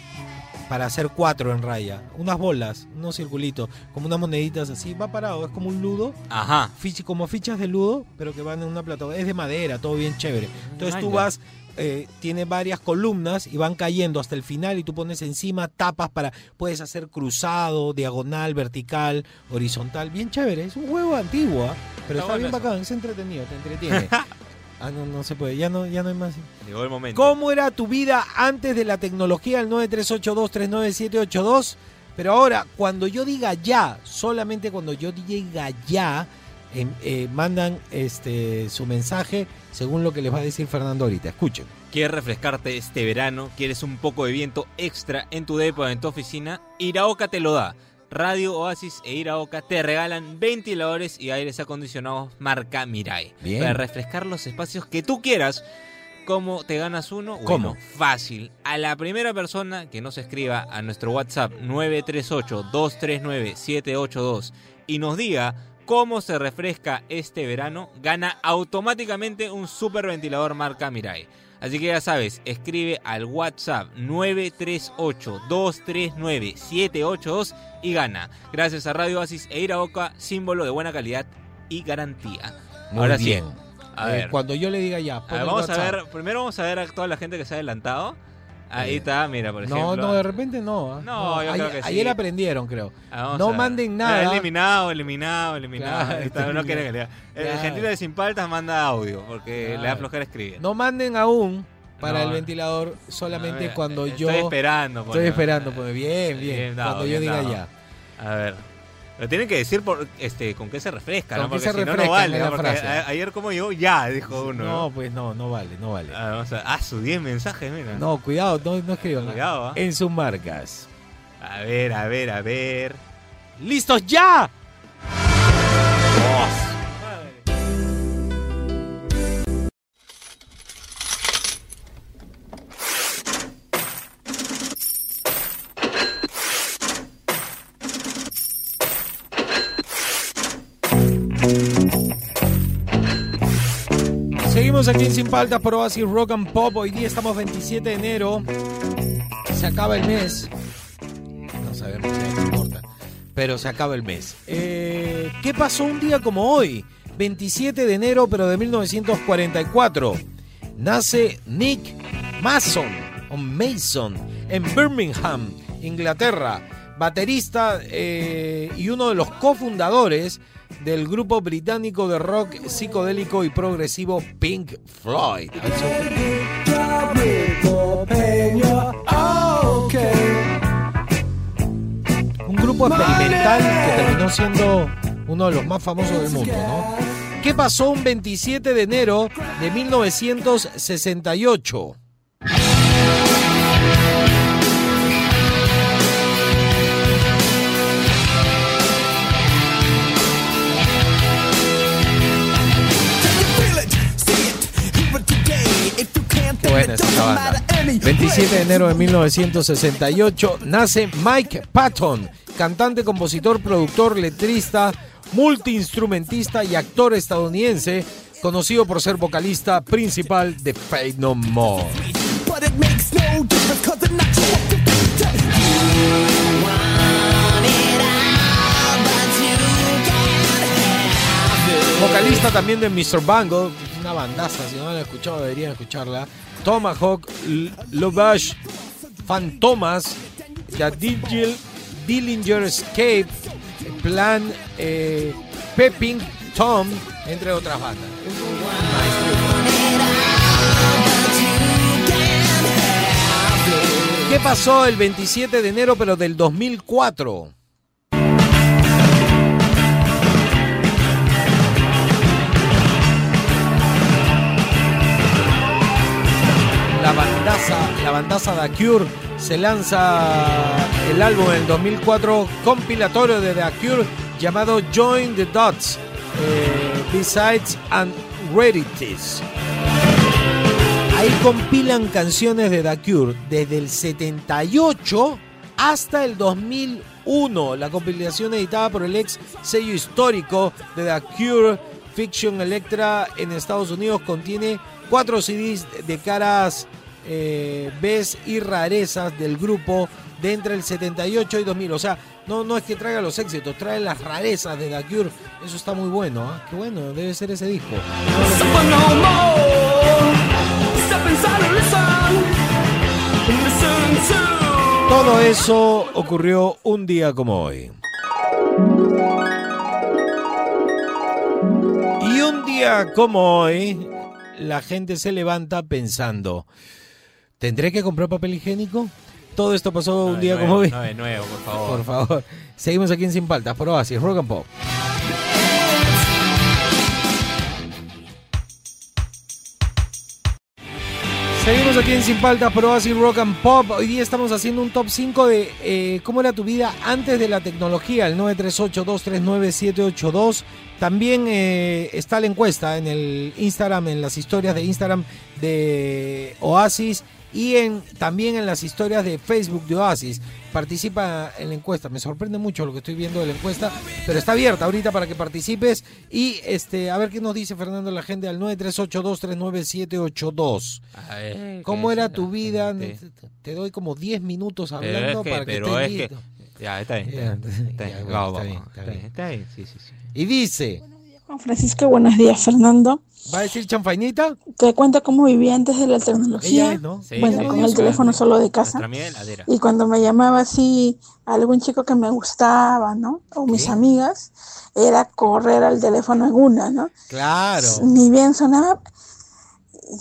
para hacer cuatro en raya, unas bolas, unos circulitos, como unas moneditas así, va parado, es como un ludo, Ajá. como fichas de ludo, pero que van en una plataforma, es de madera, todo bien chévere. Entonces tú Vaya. vas eh, tiene varias columnas y van cayendo hasta el final y tú pones encima tapas para puedes hacer cruzado, diagonal, vertical, horizontal, bien chévere, es un juego antiguo, ¿ah? pero Está está, bien eso. bacán, es entretenido, te entretiene. ah, no, no se puede, ya no, ya no hay más. Llegó el momento. ¿Cómo era tu vida antes de la tecnología? El 938239782. Pero ahora, cuando yo diga ya, solamente cuando yo diga ya, eh, mandan este su mensaje según lo que les va a decir Fernando ahorita. Escuchen. ¿Quieres refrescarte este verano? ¿Quieres un poco de viento extra en tu depo, en tu oficina? Iraoka te lo da. Radio Oasis e Iraoka te regalan ventiladores y aires acondicionados marca Mirai. Bien. Para refrescar los espacios que tú quieras. ¿Cómo te ganas uno? ¿Cómo? Bueno, fácil. A la primera persona que nos escriba a nuestro WhatsApp 938-239-782 y nos diga cómo se refresca este verano, gana automáticamente un super ventilador marca Mirai. Así que ya sabes, escribe al WhatsApp 938-239-782 y gana. Gracias a Radio Oasis e Iraoka, símbolo de buena calidad y garantía. Muy Ahora sí, bien. a Eh, ver. cuando yo le diga ya, A ver, vamos a ver, primero vamos a ver a toda la gente que se ha adelantado. Ahí está, mira, por ejemplo. No, no, de repente no. ¿ah? No, yo ayer, creo que sí. ayer aprendieron, creo. Ah, no manden nada. Eliminado, eliminado, eliminado. Claro, está, no quiere que lea. El Claro. argentino de Sin Paltas manda audio porque le da flojera escribir. No manden aún para No. el ventilador solamente cuando eh, yo. Estoy esperando. Estoy esperando, pues bien, bien. Bien dado, cuando yo bien diga dado. ya. A ver. Pero tienen que decir por, este, con qué se refresca, ¿no? Porque se si no, no vale. ¿no? Porque a- ayer como yo, ya, dijo uno. No, pues no, no vale, no vale. Ah, vamos a, ah, su 10 mensajes, mira. No, cuidado, no, no escriban. Cuidado, ¿ah? En sus marcas. A ver, a ver, a ver. ¡Listos ya! Sin Paltas por Oasis Rock and Pop. Hoy día estamos 27 de enero. Se acaba el mes. No sabemos, ya no importa. Pero se acaba el mes. Eh, ¿Qué pasó un día como hoy? 27 de enero, pero de 1944. Nace Nick Mason, o Mason, en Birmingham, Inglaterra. Baterista eh, y uno de los cofundadores del grupo británico de rock psicodélico y progresivo Pink Floyd. Un grupo experimental que terminó siendo uno de los más famosos del mundo, ¿no? ¿Qué pasó un 27 de enero de 1968? Buena es esta banda. 27 de enero de 1968 nace Mike Patton, cantante, compositor, productor, letrista, multiinstrumentista y actor estadounidense, conocido por ser vocalista principal de Faith No More. Vocalista también de Mr. Es una bandaza, si no la han escuchado deberían escucharla. Tomahawk, L- Lovage, Fantomas, The Digil, Dillinger Escape, Plan, eh, Tom, entre otras bandas. ¿Qué pasó el 27 de enero pero del 2004? La bandaza The Cure se lanza el álbum en el 2004 compilatorio de The Cure llamado Join the Dots, eh, Besides and Rarities. Ahí compilan canciones de The Cure desde el 78 hasta el 2001. La compilación editada por el ex sello histórico de The Cure Fiction Electra en Estados Unidos contiene cuatro CDs de caras eh, Bs y rarezas del grupo de entre el 78 y 2000. O sea, no, no es que traiga los éxitos, trae las rarezas de The. Eso está muy bueno. ¿ah? Qué bueno, debe ser ese disco. Todo eso ocurrió un día como hoy. Y un día como hoy, la gente se levanta pensando, ¿tendré que comprar papel higiénico? Todo esto pasó un día nuevo, como hoy. no de nuevo, por favor. Por favor. Seguimos aquí en Sin Paltas, por Oasis, Rock and Pop. Seguimos aquí en Sin Paltas, por Oasis, Rock and Pop. Hoy día estamos haciendo un top 5 de eh, cómo era tu vida antes de la tecnología, el 938-239-782. También eh, está la encuesta en el Instagram, en las historias de Instagram de Oasis y en, también en las historias de Facebook de Oasis. Participa en la encuesta. Me sorprende mucho lo que estoy viendo de la encuesta, pero está abierta ahorita para que participes. Y este, a ver qué nos dice Fernando la gente al 938239782. A ver, ¿Cómo ¿qué era tu vida? gente? Te doy como 10 minutos Pero hablando es que- para que pero estés es que- listo. Ya, está bien. Está bien, está bien. está sí, sí, sí. Y dice, Francisco, buenos días, Fernando. ¿va a decir chanfainita? Te cuento cómo vivía antes de la tecnología. Ella es, ¿no? Sí, bueno, sí, con sí, el sí. teléfono solo de casa. Y cuando me llamaba así algún chico que me gustaba, ¿no? O mis amigas, era correr al teléfono en una, ¿no? Claro. Ni bien sonaba,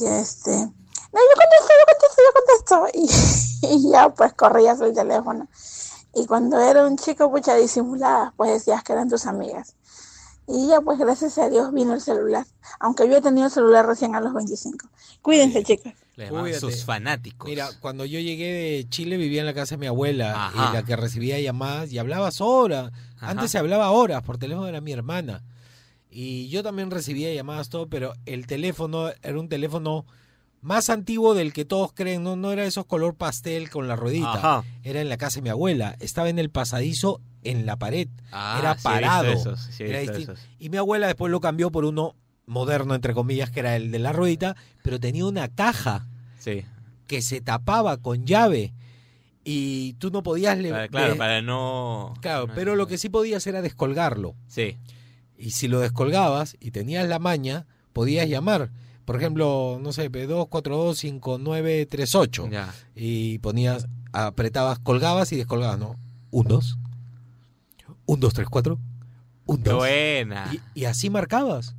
y este, no, yo contesto, yo contesto, yo contesto. Y, y ya pues corrías el teléfono. Y cuando era un chico, pucha, disimulada, pues decías que eran tus amigas. Y ya pues gracias a Dios vino el celular. Aunque yo he tenido el celular recién a los 25. Cuídense, llaman Cuídate. sus fanáticos. Mira, cuando yo llegué de Chile vivía en la casa de mi abuela Ajá. y la que recibía llamadas y hablabas horas. Antes se hablaba horas, por teléfono era mi hermana. Y yo también recibía llamadas todo, pero el teléfono era un teléfono más antiguo del que todos creen, no, no era esos color pastel con la ruedita. Ajá. Era en la casa de mi abuela, estaba en el pasadizo en la pared. Ah, era sí, parado. esos, sí, he Era distinto. Y mi abuela después lo cambió por uno moderno, entre comillas, que era el de la ruedita, pero tenía una caja Sí. que se tapaba con llave y tú no podías le- Para- claro, para no. claro, no- pero lo que sí podías era descolgarlo Sí. y si lo descolgabas y tenías la maña podías llamar por ejemplo no sé P2425938 Ya. y ponías apretabas colgabas y descolgabas no un dos un dos tres cuatro un dos buena. y, y así marcabas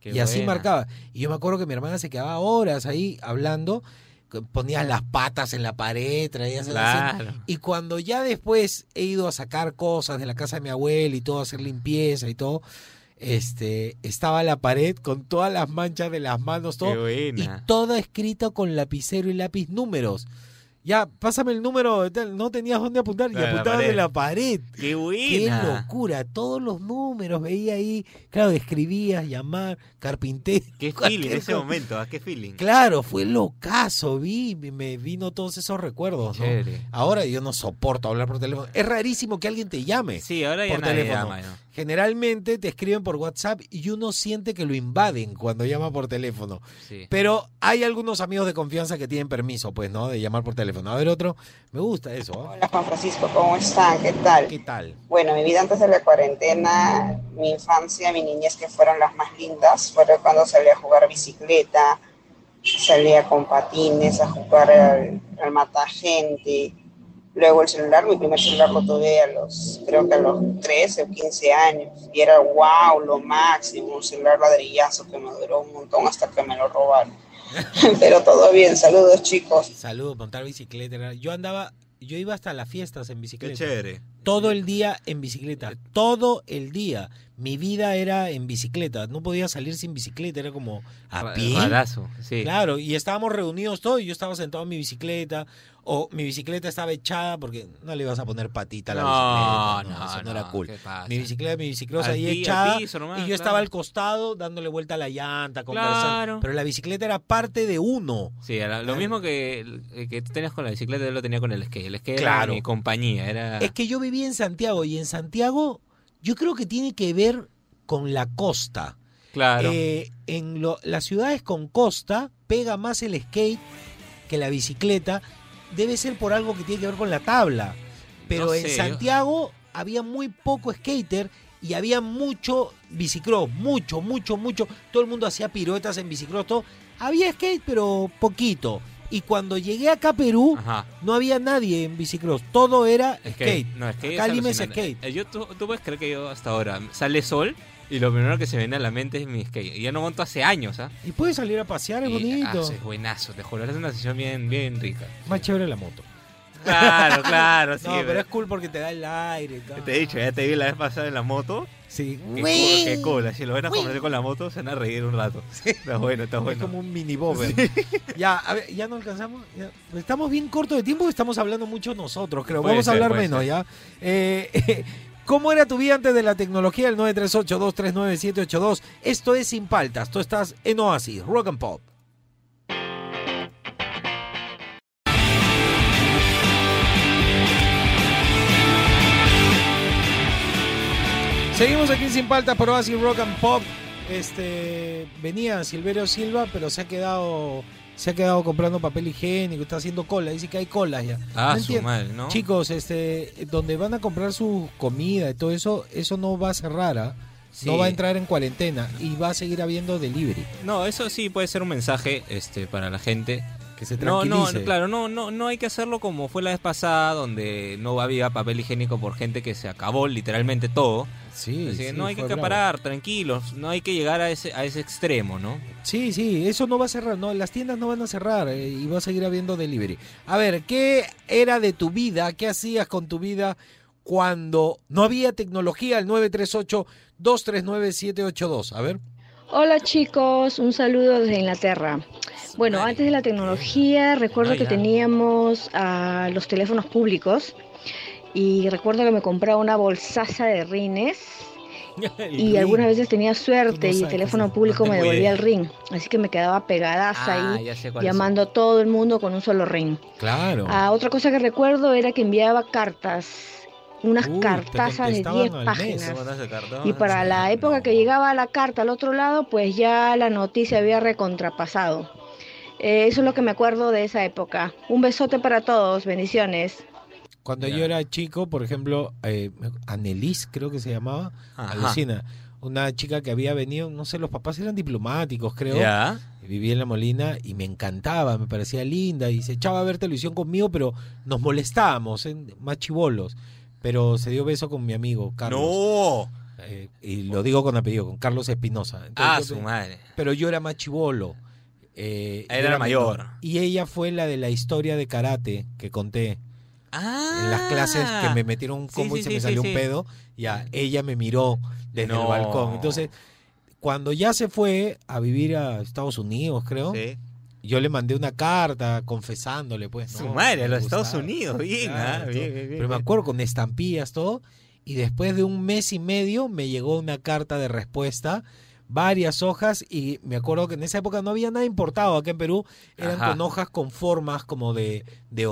qué y así buena. marcaba. Y yo me acuerdo que mi hermana se quedaba horas ahí hablando, ponías las patas en la pared, traías. Claro. Y cuando ya después he ido a sacar cosas de la casa de mi abuela y todo, a hacer limpieza y todo, este, estaba la pared con todas las manchas de las manos, Qué todo, y todo escrito con lapicero y lápiz números. Ya, pásame el número, no tenías dónde apuntar y apuntabas de la pared. Qué Qué buena. locura, todos los números veía ahí, claro, escribías, llamar, carpintero. Qué feeling ese cosa. momento, ¿a qué feeling? Claro, fue locazo, vi, me- vino todos esos recuerdos, ¿no? Ahora yo no soporto hablar por teléfono. Es rarísimo que alguien te llame. Sí, ahora ya por nadie teléfono. llama, ¿no? Generalmente te escriben por WhatsApp y uno siente que lo invaden cuando llama por teléfono. Sí. Pero hay algunos amigos de confianza que tienen permiso, pues, ¿no? De llamar por teléfono. A ver, otro. Me gusta eso, ¿ah? Hola Juan Francisco, ¿cómo están? ¿Qué tal? ¿Qué tal? Bueno, mi vida antes de la cuarentena, mi infancia, mi niñez que fueron las más lindas, fueron cuando salí a jugar bicicleta, salía con patines a jugar al, al matagente. Luego el celular, mi primer celular lo tuve a los, creo que a los 13 o 15 años. Y era wow, lo máximo, un celular ladrillazo que me duró un montón hasta que me lo robaron. Pero todo bien, saludos chicos. Saludos, montar bicicleta. Yo andaba, yo iba hasta las fiestas en Qué bicicleta. chévere. Todo el día en bicicleta, todo el día. Mi vida era en bicicleta. No podía salir sin bicicleta, era como a pie. rarazo, sí. Claro, y estábamos reunidos todos y yo estaba sentado en mi bicicleta o mi bicicleta estaba echada porque no le ibas a poner patita a la No, bicicleta. no, eso no, no, era cool. Mi bicicleta, mi biciclosa Al ahí echada nomás, y yo claro. estaba al costado dándole vuelta a la llanta, conversando. Claro. Pero la bicicleta era parte de uno. Sí, era lo mismo que, el- que tú tenías con la bicicleta, yo lo tenía con el skate. El skate Claro. era mi compañía, era... Es que yo vivía en Santiago y en Santiago yo creo que tiene que ver con la costa. Claro. Eh, en lo- las ciudades con costa pega más el skate que la bicicleta. Debe ser por algo que tiene que ver con la tabla. Pero No en sé, Santiago había muy poco skater y había mucho bicicross, mucho, mucho, mucho. Todo el mundo hacía piruetas en bicicross, todo. Había skate, pero poquito. Y cuando llegué acá a Perú, Ajá. no había nadie en bicicross. Todo era Skate. skate. No, skate Acá es Lima es skate. Yo, tú, tú puedes creer que yo hasta ahora sale sol y lo primero que se me viene a la mente es mi skate. Y ya no monto hace años, ¿ah? Y puedes salir a pasear, es Y, bonito. ah, es buenazo, te juro, es una sensación bien, bien rica. Más chévere la moto. Claro, claro, sí. no, pero es cool porque te da el aire. y tal. Te he dicho, ya te vi la vez pasada en la moto. Sí. Qué cool, qué cool. Si lo ven a conversar con la moto, se van a reír un rato. Está bueno, está Es bueno. como un mini bobber. Ya, a ver, ya no alcanzamos. ya. Estamos bien cortos de tiempo, estamos hablando mucho nosotros, creo. Puede Vamos a hablar menos, ser. ¿ya? Eh, ¿Cómo era tu vida antes de la tecnología? El 938-239-782. Esto es Sin Paltas. Tú estás en Oasis, Rock and Pop. Seguimos aquí Sin Paltas por Oasis Rock and Pop. Este venía Silverio Silva, pero se ha quedado se ha quedado comprando papel higiénico, está haciendo cola, dice que hay colas ya. Ah, No su madre, ¿no? Chicos, este donde van a comprar su comida y todo eso, eso no va a cerrar, ¿ah? Sí. no va a entrar en cuarentena y va a seguir habiendo delivery. No, eso sí puede ser un mensaje este, para la gente. Que se No, no, claro, no, no, no hay que hacerlo como fue la vez pasada, donde no había papel higiénico por gente que se acabó literalmente todo. Sí, Así que sí, no hay que bravo. acaparar, tranquilos, no hay que llegar a ese, a ese extremo, ¿no? Sí, sí, eso no va a cerrar, no, las tiendas no van a cerrar eh, y va a seguir habiendo delivery. A ver, ¿qué era de tu vida? ¿Qué hacías con tu vida cuando no había tecnología? El 938-239-782. A ver. Hola chicos, un saludo desde Inglaterra. Bueno, antes de la tecnología recuerdo que teníamos ah, los teléfonos públicos y recuerdo que me compraba una bolsaza de rines y algunas veces tenía suerte y el teléfono público me devolvía el ring, así que me quedaba pegadaza Ah, ahí llamando a todo el mundo con un solo ring. Claro. Ah, otra cosa que recuerdo era que enviaba cartas, unas Uy, cartazas de contestaban 10 al mes. páginas. Y para la época que llegaba la carta al otro lado, pues ya la noticia había recontrapasado. Eh, eso es lo que me acuerdo de esa época. Un besote para todos, bendiciones. Cuando yo era chico, por ejemplo, eh, Annelies creo que se llamaba, Ajá. alucina, una chica que había venido, no sé, los papás eran diplomáticos, creo. Ya. Vivía en La Molina y me encantaba, me parecía linda y se echaba a ver televisión conmigo, pero nos molestábamos, ¿eh? más chivolos. Pero se dio beso con mi amigo Carlos. ¡No! Eh, y lo digo con apellido, con Carlos Espinosa. Entonces, Ah, yo su madre. Pero yo era más chivolo. Eh, Él yo era mayor. Y ella fue la de la historia de karate que conté. Ah. En las clases que me metieron un combo sí, y se me salió un pedo. Ya, ella me miró desde el balcón. Entonces, cuando ya se fue a vivir a Estados Unidos, creo. Sí. Yo le mandé una carta confesándole, pues. Su ¿no? madre, a los Estados. Unidos, bien, Claro, ah, bien, bien, bien, Pero me acuerdo con estampillas, todo. Y después de un mes y medio me llegó una carta de respuesta, varias hojas. Y me acuerdo que en esa época no había nada importado acá en Perú. Eran Ajá. con hojas con formas como de, de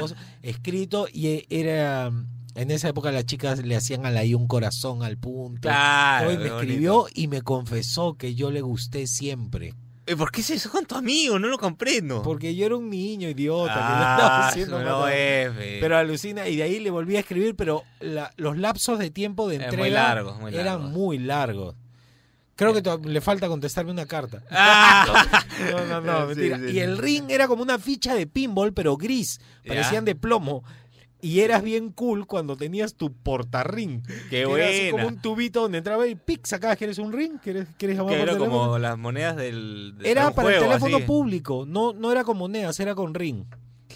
cosas, escrito. Y e- era. En esa época las chicas le hacían a la I un corazón al punto. Claro, me bonito. escribió y me confesó que yo le gusté siempre. ¿Por qué es eso con tu amigo? No lo comprendo. Porque yo era un niño idiota. que no Ah, no fe. Pero alucina, y de ahí le volví a escribir, pero la- los lapsos de tiempo de muy entrega largos, muy eran muy largos. Creo que le falta contestarme una carta. Ah. no, no, no, mentira. sí, y el ring era como una ficha de pinball, pero gris. Parecían de plomo. Y eras bien cool cuando tenías tu portarring. Qué que Era así como buena. un tubito donde entraba y pic, sacabas que eres un ring, quieres, quieres llamar Que por era teléfono? como las monedas del. de Era para el teléfono así. público, no, no era con monedas, era con ring.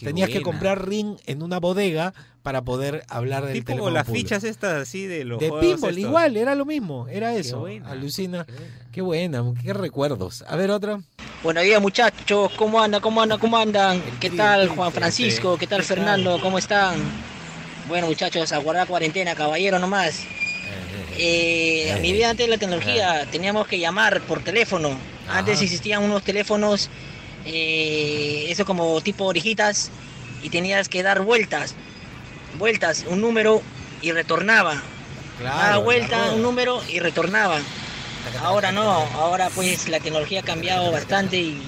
Tenías que comprar ring en una bodega para poder hablar del Tipo teléfono las público. fichas estas así de los De pinball, estos. igual, era lo mismo, era eso. buena, Alucina. Qué buena, qué recuerdos. A ver, otra. Buenos días muchachos, ¿cómo andan? ¿Cómo andan? ¿Cómo andan? ¿Qué tal Juan Francisco? ¿Qué tal Fernando? ¿Cómo están? Bueno muchachos, a guardar cuarentena, caballero nomás. Eh, a mi vida antes de la tecnología teníamos que llamar por teléfono. Antes Ajá. existían unos teléfonos, eh, eso como tipo orejitas, y tenías que dar vueltas, vueltas, un número y retornaba. Daba la vuelta, un número y retornaba. Ahora no, ahora pues la tecnología ha cambiado bastante y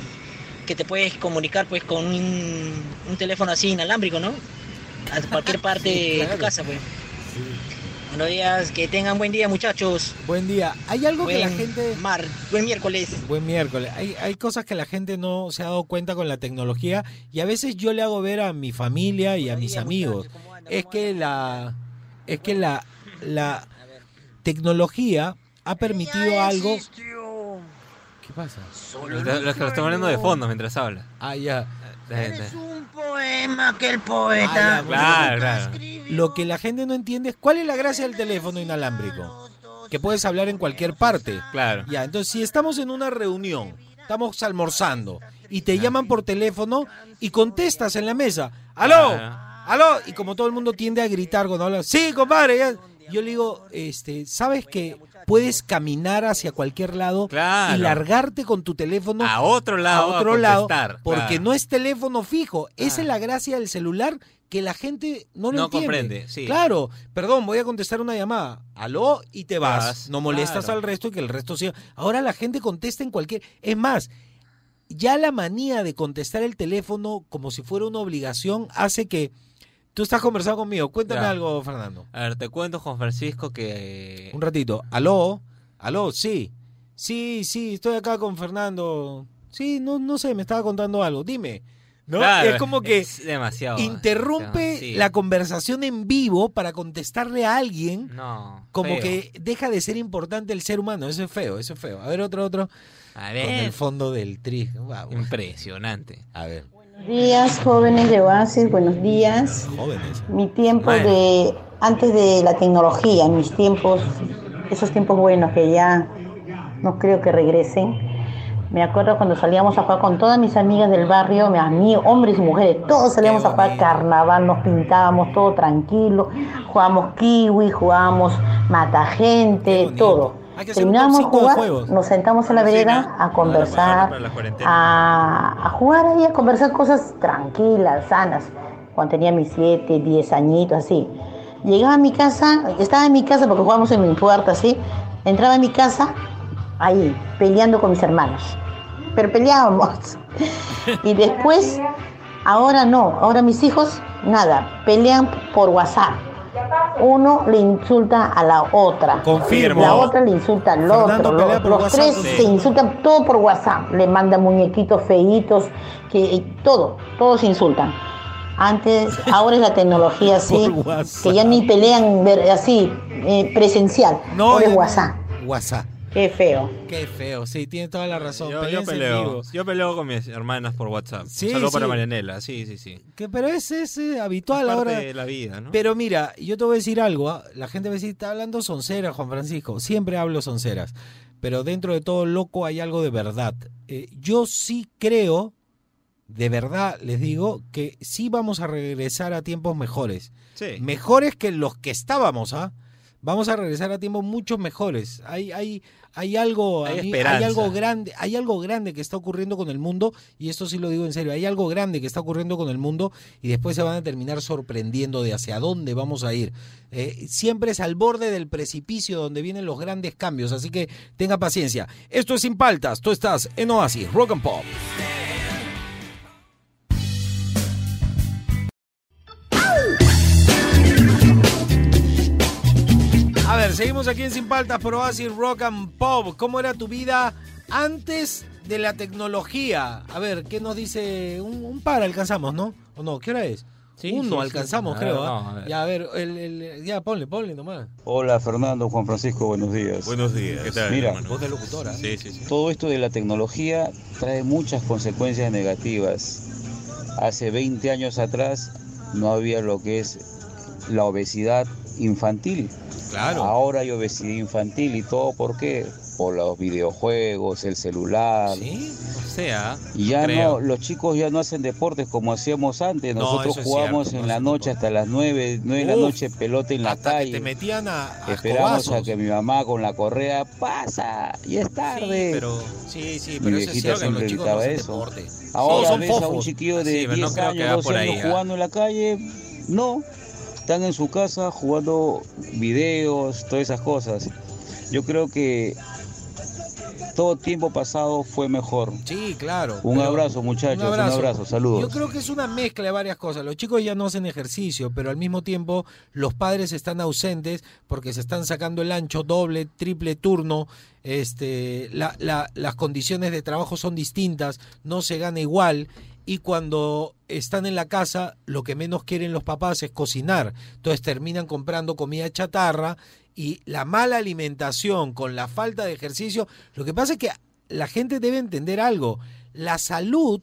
que te puedes comunicar pues con un, un teléfono así inalámbrico, ¿no? A cualquier parte de tu casa pues. Buenos días, que tengan buen día muchachos. Buen día. Hay algo que la gente... Mar, buen miércoles. Buen miércoles. Hay, hay cosas que la gente no se ha dado cuenta con la tecnología y a veces yo le hago ver a mi familia y a mis amigos. Es que la es que la la tecnología ha permitido algo. ¿Qué pasa? Los que lo estamos hablando de fondo mientras habla. Ah, ya. Un poema que el Ah, poeta. ya, Claro, claro. Lo que la gente no entiende es cuál es la gracia del teléfono inalámbrico. Que puedes hablar en cualquier parte. Claro. Ya, entonces si estamos en una reunión, estamos almorzando y te llaman por teléfono y contestas en la mesa, ¡aló! ¡aló! Y como todo el mundo tiende a gritar cuando habla, ¡sí, compadre! ya". Yo le digo, este, ¿sabes que puedes caminar hacia cualquier lado Claro. y largarte con tu teléfono A otro lado a a otro lado porque claro. no es teléfono fijo. Esa es la gracia del celular que la gente no lo No entiende. comprende, sí. Claro, perdón, voy a contestar una llamada. Aló y te vas. Vas, no molestas al resto y que el resto siga. Ahora la gente contesta en cualquier. Es más, ya la manía de contestar el teléfono como si fuera una obligación hace que. Tú estás conversando conmigo. Cuéntame Ya. algo, Fernando. A ver, te cuento, Juan Francisco, que... Un ratito. Aló, aló, sí. Sí, sí, estoy acá con Fernando. Sí, no, no sé, me estaba contando algo. Dime. ¿No? Claro, es como que es demasiado. interrumpe Sí. la conversación en vivo para contestarle a alguien No. como feo. que deja de ser importante el ser humano. Eso es feo, eso es feo. A ver, otro, otro. A Con ver. el fondo del tri. Wow. Impresionante. A ver. Días, jóvenes de Oasis, buenos días. Jóvenes. Mi tiempo Bueno. de antes de la tecnología, mis tiempos, esos tiempos buenos que ya no creo que regresen. Me acuerdo cuando salíamos a jugar con todas mis amigas del barrio, mis hombres y mujeres, todos salíamos a jugar carnaval, nos pintábamos todo tranquilo, jugábamos kiwi, jugábamos matagente, todo. Terminábamos de jugar, juegos. nos sentamos en la vereda a conversar, a jugar ahí, a conversar cosas tranquilas, sanas. Cuando tenía mis 7, 10 añitos, así. Llegaba a mi casa, estaba en mi casa porque jugábamos en mi puerta, así. Entraba en mi casa, ahí, peleando con mis hermanos. Pero peleábamos. Y después, ahora no, ahora mis hijos, nada, pelean por WhatsApp. Uno le insulta a la otra. Confirmo. La otra le insulta al Fernando otro. Los, por tres Sí. se insultan todo por WhatsApp. Le mandan muñequitos feitos, que todo, todos se insultan. Antes, ahora es la tecnología así, Por que ya ni pelean ver- así, eh, presencial. No, no. WhatsApp. WhatsApp. Qué feo. Qué feo, sí, tiene toda la razón. Yo, yo peleo. Yo peleo con mis hermanas por WhatsApp. Sí, Un saludo para. Marianela. Sí, sí, sí. Que, pero es, es eh, habitual Es parte ahora. de la vida, ¿no? Pero mira, yo te voy a decir algo. ¿ah? La gente va a decir, está hablando sonceras, Juan Francisco. Siempre hablo sonceras. Pero dentro de todo loco hay algo de verdad. Eh, yo sí creo, de verdad les digo, que sí vamos a regresar a tiempos mejores. Sí. Mejores que los que estábamos, ¿ah? Vamos a regresar a tiempos mucho mejores. Hay, hay, hay algo, Hay mí- algo grande, hay algo grande que está ocurriendo con el mundo, y esto sí lo digo en serio, hay algo grande que está ocurriendo con el mundo y después se van a terminar sorprendiendo de hacia dónde vamos a ir. Eh, siempre es al borde del precipicio donde vienen los grandes cambios, así que tenga paciencia. Esto es Sin Paltas, tú estás en Oasis, Rock and Pop. Ver, seguimos aquí en Sin Paltas por Oasis Rock and Pop. ¿Cómo era tu vida antes de la tecnología? A ver, ¿qué nos dice? Un, un par alcanzamos, ¿no? ¿O no? ¿Qué hora es? Sí, Uno sí, alcanzamos, sí. creo. A ver, ¿ah? no, a ver. Ya, a ver, el- el- ya, ponle, ponle nomás. Hola Fernando, Juan Francisco, buenos días. Buenos días. ¿Qué tal, Mira, hermano? Voz de locutora. Sí, sí, sí. todo esto de la tecnología trae muchas consecuencias negativas. hace 20 años atrás no había lo que es la obesidad infantil. Claro. Ahora hay obesidad infantil y todo por qué? Por los videojuegos, el celular. O sea, Y ya creo. no, los chicos ya no hacen deportes como hacíamos antes. No, Nosotros jugamos cierto, en la noche hasta las 9, 9 de la noche pelota en la Hasta que calle. te metían a, a Esperamos a que mi mamá con la correa pasa y es tarde. pero Sí, sí, Mi pero eso es viejita cierto, siempre no gritaba eso. deporte. Ahora son ves a un chiquillo de Sí, pero no 10 creo que años, va 12 por ahí, años ¿ah? jugando en la calle. No, están en su casa jugando videos, todas esas cosas. Yo creo que todo tiempo pasado fue mejor. Sí, claro. Un abrazo, muchachos, un abrazo, saludos. Yo creo que es una mezcla de varias cosas. Los chicos ya no hacen ejercicio, pero al mismo tiempo los padres están ausentes porque se están sacando el ancho doble, triple turno. Este, la- la- las condiciones de trabajo son distintas, no se gana igual. Y cuando están en la casa, lo que menos quieren los papás es cocinar. Entonces terminan comprando comida chatarra y la mala alimentación con la falta de ejercicio. Lo que pasa es que la gente debe entender algo. La salud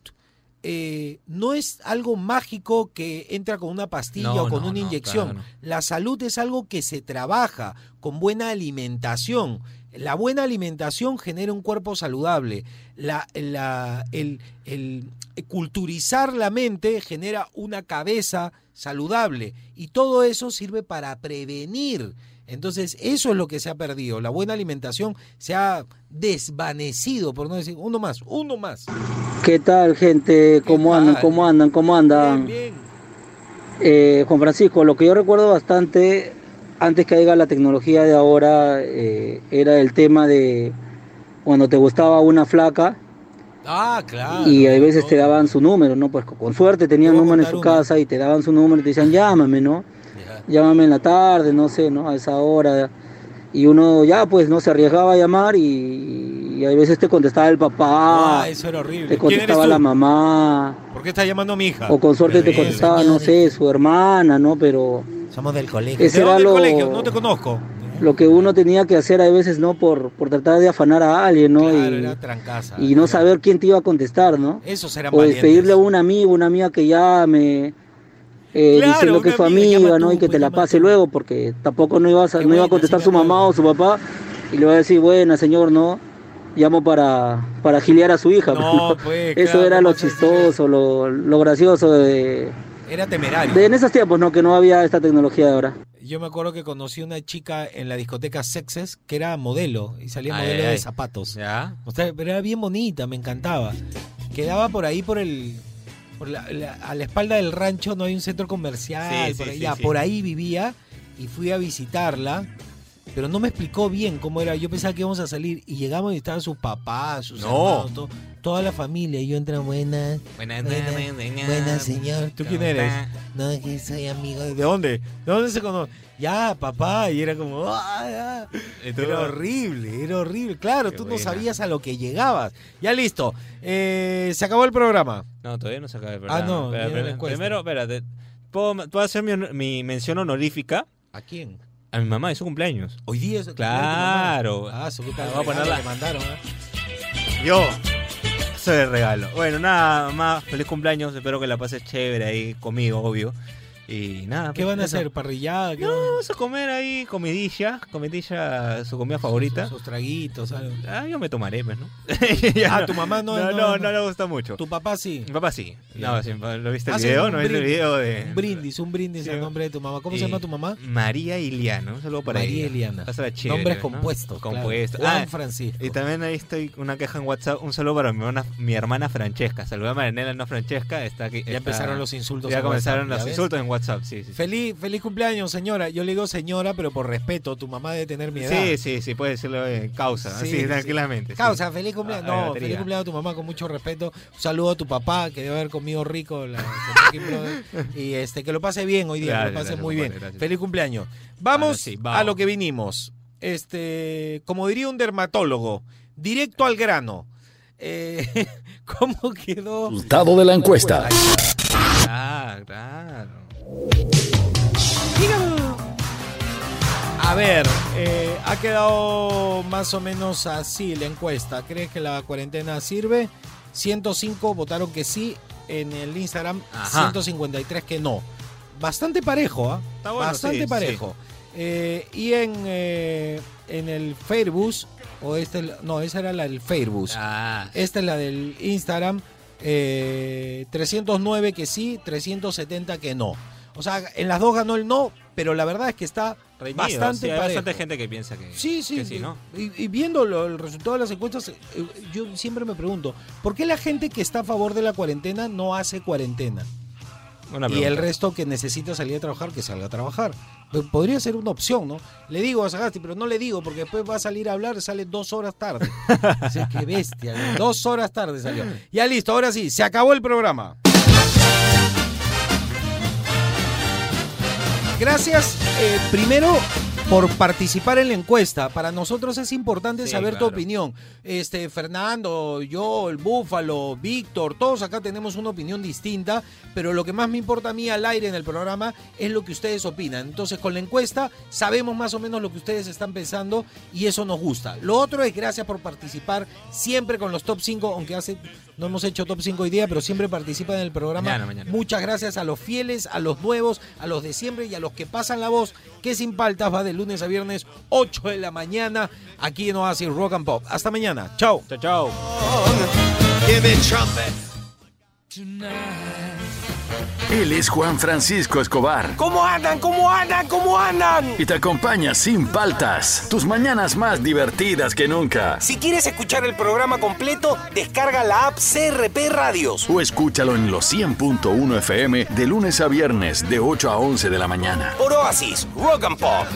eh, no es algo mágico que entra con una pastilla No, o con no, una no, inyección. claro. La salud es algo que se trabaja con buena alimentación. La buena alimentación genera un cuerpo saludable. La, la- el, el culturizar la mente genera una cabeza saludable. Y todo eso sirve para prevenir. Entonces, eso es lo que se ha perdido. La buena alimentación se ha desvanecido, por no decir, uno más, uno más. ¿Qué tal, gente? ¿Cómo andan? ¿Cómo andan? ¿Cómo andan? Eh, Juan Francisco, lo que yo recuerdo bastante, antes que haya la tecnología de ahora, eh, era el tema de cuando te gustaba una flaca Ah, claro. y a veces te daban su número, ¿no? Pues con suerte tenían número en su casa y te daban su número y te decían, llámame, ¿no? Llámame en la tarde, no sé, ¿no? A esa hora. Y uno ya, pues, no se arriesgaba a llamar y, y a veces te contestaba el papá. Ah, eso era horrible. Te ¿Quién eres contestaba la mamá. ¿Por qué estás llamando a mi hija? O con suerte te contestaba, no sé, su hermana, ¿no? Pero Somos del colegio. Ese ¿De era dónde lo- colegio? No te conozco. lo que uno tenía que hacer a veces, ¿no? Por, por tratar de afanar a alguien, ¿no? Claro, y, era trancaza. y no saber quién te iba a contestar, ¿no? Esos eran O despedirle a un amigo, una amiga que llame, eh, Claro, diciendo que es su amiga, ¿no? tú, y que pues, te la pase luego, porque tampoco no, ibas a, no iba a contestar su mamá o su papá y le va a decir, buena señor, ¿no? Llamo para, para giliar a su hija. No, pues, Eso claro, era ¿cómo lo chistoso, lo, lo gracioso de, Era temerario. de en esos tiempos, ¿no? Que no había esta tecnología de ahora. Yo me acuerdo que conocí una chica en la discoteca Sexes que era modelo y salía Ay, modelo ay, de zapatos. Ya. O sea, pero era bien bonita, me encantaba. Quedaba por ahí por el por la, la- a la espalda del rancho no hay un centro comercial, Sí, por sí, ahí, sí, ya, sí. por ahí vivía y fui a visitarla. Pero no me explicó bien cómo era. Yo pensaba que íbamos a salir y llegamos y estaban sus papás, sus No. hermanos, todo- toda la familia. Y yo entré, buenas, Buenas, buenas, buenas, buenas, señor. ¿Tú quién ¿cómo eres? No, que soy amigo de... ¿De dónde? ¿De dónde se conoce? Ya, papá. Y era como... "Ah, ah". Y tú- Era horrible, era horrible. Claro, tú no buena. sabías a lo que llegabas. Ya listo. Eh, se acabó el programa. No, todavía no se acaba el Ah, programa. no, Espera, primero, espérate. ¿Puedo, ¿Puedo hacer mi, mi mención honorífica? ¿A quién? A mi mamá, es su cumpleaños. Hoy día es. Claro. Ah, su puta Voy a ponerla. mandaron, ¿eh? Yo. Eso es el regalo. Bueno, nada más. Feliz cumpleaños. Espero que la pases chévere ahí conmigo, obvio. Y nada. ¿Qué pues, van a eso. hacer? ¿Parrillada? ¿Qué No, van vamos a comer ahí comidilla. Comidilla, su comida favorita. Sus traguitos, algo. Ah, yo me tomaré, pues, ¿no? Ah, tu mamá no- No, no- no, no le gusta mucho. Tu papá sí. Mi papá sí. No, sí, ¿lo viste el video? ¿No viste el video de...? Un brindis, un brindis Sí. al nombre de tu mamá. ¿Cómo se llama tu mamá? María Iliana, un saludo para María ella. Iliana. Pásala chévere, Nombres ¿no? compuestos, claro. Compuestos. Juan Ah, Francisco. Y también ahí estoy una queja en WhatsApp. Un saludo para mi hermana, mi hermana Francesca. Saludame a Marinela, no Francesca. Está aquí. Ya está- empezaron los insultos Ya en comenzaron WhatsApp, ¿ya los insultos en WhatsApp, sí, sí. Feliz, feliz cumpleaños, señora. Yo le digo señora, pero por respeto. Tu mamá debe tener mi edad. Sí, sí, sí, puede decirlo en causa. Sí, Sí, sí. tranquilamente. sí. Causa, feliz cumpleaños. Ah, No, feliz cumpleaños a tu mamá con mucho respeto. Un saludo a tu papá, que debe haber comido rico. la- y este, que lo pase bien hoy día, que lo pase gracias, muy bien. gracias. Feliz cumpleaños. Vamos sí, vamos. a lo que vinimos. Este, como diría un dermatólogo, directo al grano. Eh, ¿Cómo quedó? Resultado de la encuesta. Ah, claro. A ver, eh, ha quedado más o menos así la encuesta. ¿Crees que la cuarentena sirve? 105 votaron que sí, en el Instagram, Ajá. 153 que no. Bastante parejo, ¿ah? Está bueno, Bastante sí, parejo. Eh, y en, eh, en el Facebook, o este, no, esa era la del Facebook. Ah. Esta es la del Instagram, eh, 309 que sí, 370 que no. O sea, en las dos ganó el no, pero la verdad es que está Reñido, bastante sí, hay parejo. bastante gente que piensa que Sí, sí, que sí, ¿no? Y, y viendo lo- el resultado de las encuestas, eh, yo siempre me pregunto, ¿por qué la gente que está a favor de la cuarentena no hace cuarentena? Una y el resto que necesita salir a trabajar, que salga a trabajar. Podría ser una opción, ¿no? Le digo a Sagasti, pero no le digo porque después va a salir a hablar, sale dos horas tarde. Dice, qué bestia, dos horas tarde salió. Ya listo, ahora sí, se acabó el programa. Gracias, eh, primero, por participar en la encuesta. Para nosotros es importante Sí, saber tu opinión. Este, Fernando, yo, el Búfalo, Víctor, todos acá tenemos una opinión distinta, pero lo que más me importa a mí al aire en el programa es lo que ustedes opinan. Entonces, con la encuesta sabemos más o menos lo que ustedes están pensando y eso nos gusta. Lo otro es gracias por participar siempre con los top 5, aunque hace no hemos hecho top 5 hoy día, pero siempre participan en el programa. Mañana, mañana. Muchas gracias a los fieles, a los nuevos, a los de siempre y a los que pasan la voz, que sin paltas va de lunes a viernes, 8 de la mañana, aquí en Oasis Rock and Pop. Hasta mañana. Chao. Chao, chao. Él es Juan Francisco Escobar ¿Cómo andan? ¿Cómo andan? ¿Cómo andan? y te acompaña sin paltas, tus mañanas más divertidas que nunca. Si quieres escuchar el programa completo, descarga la app CRP Radios. O escúchalo en los 100.1 FM de lunes a viernes de 8 a 11 de la mañana. Por Oasis, Rock and Pop.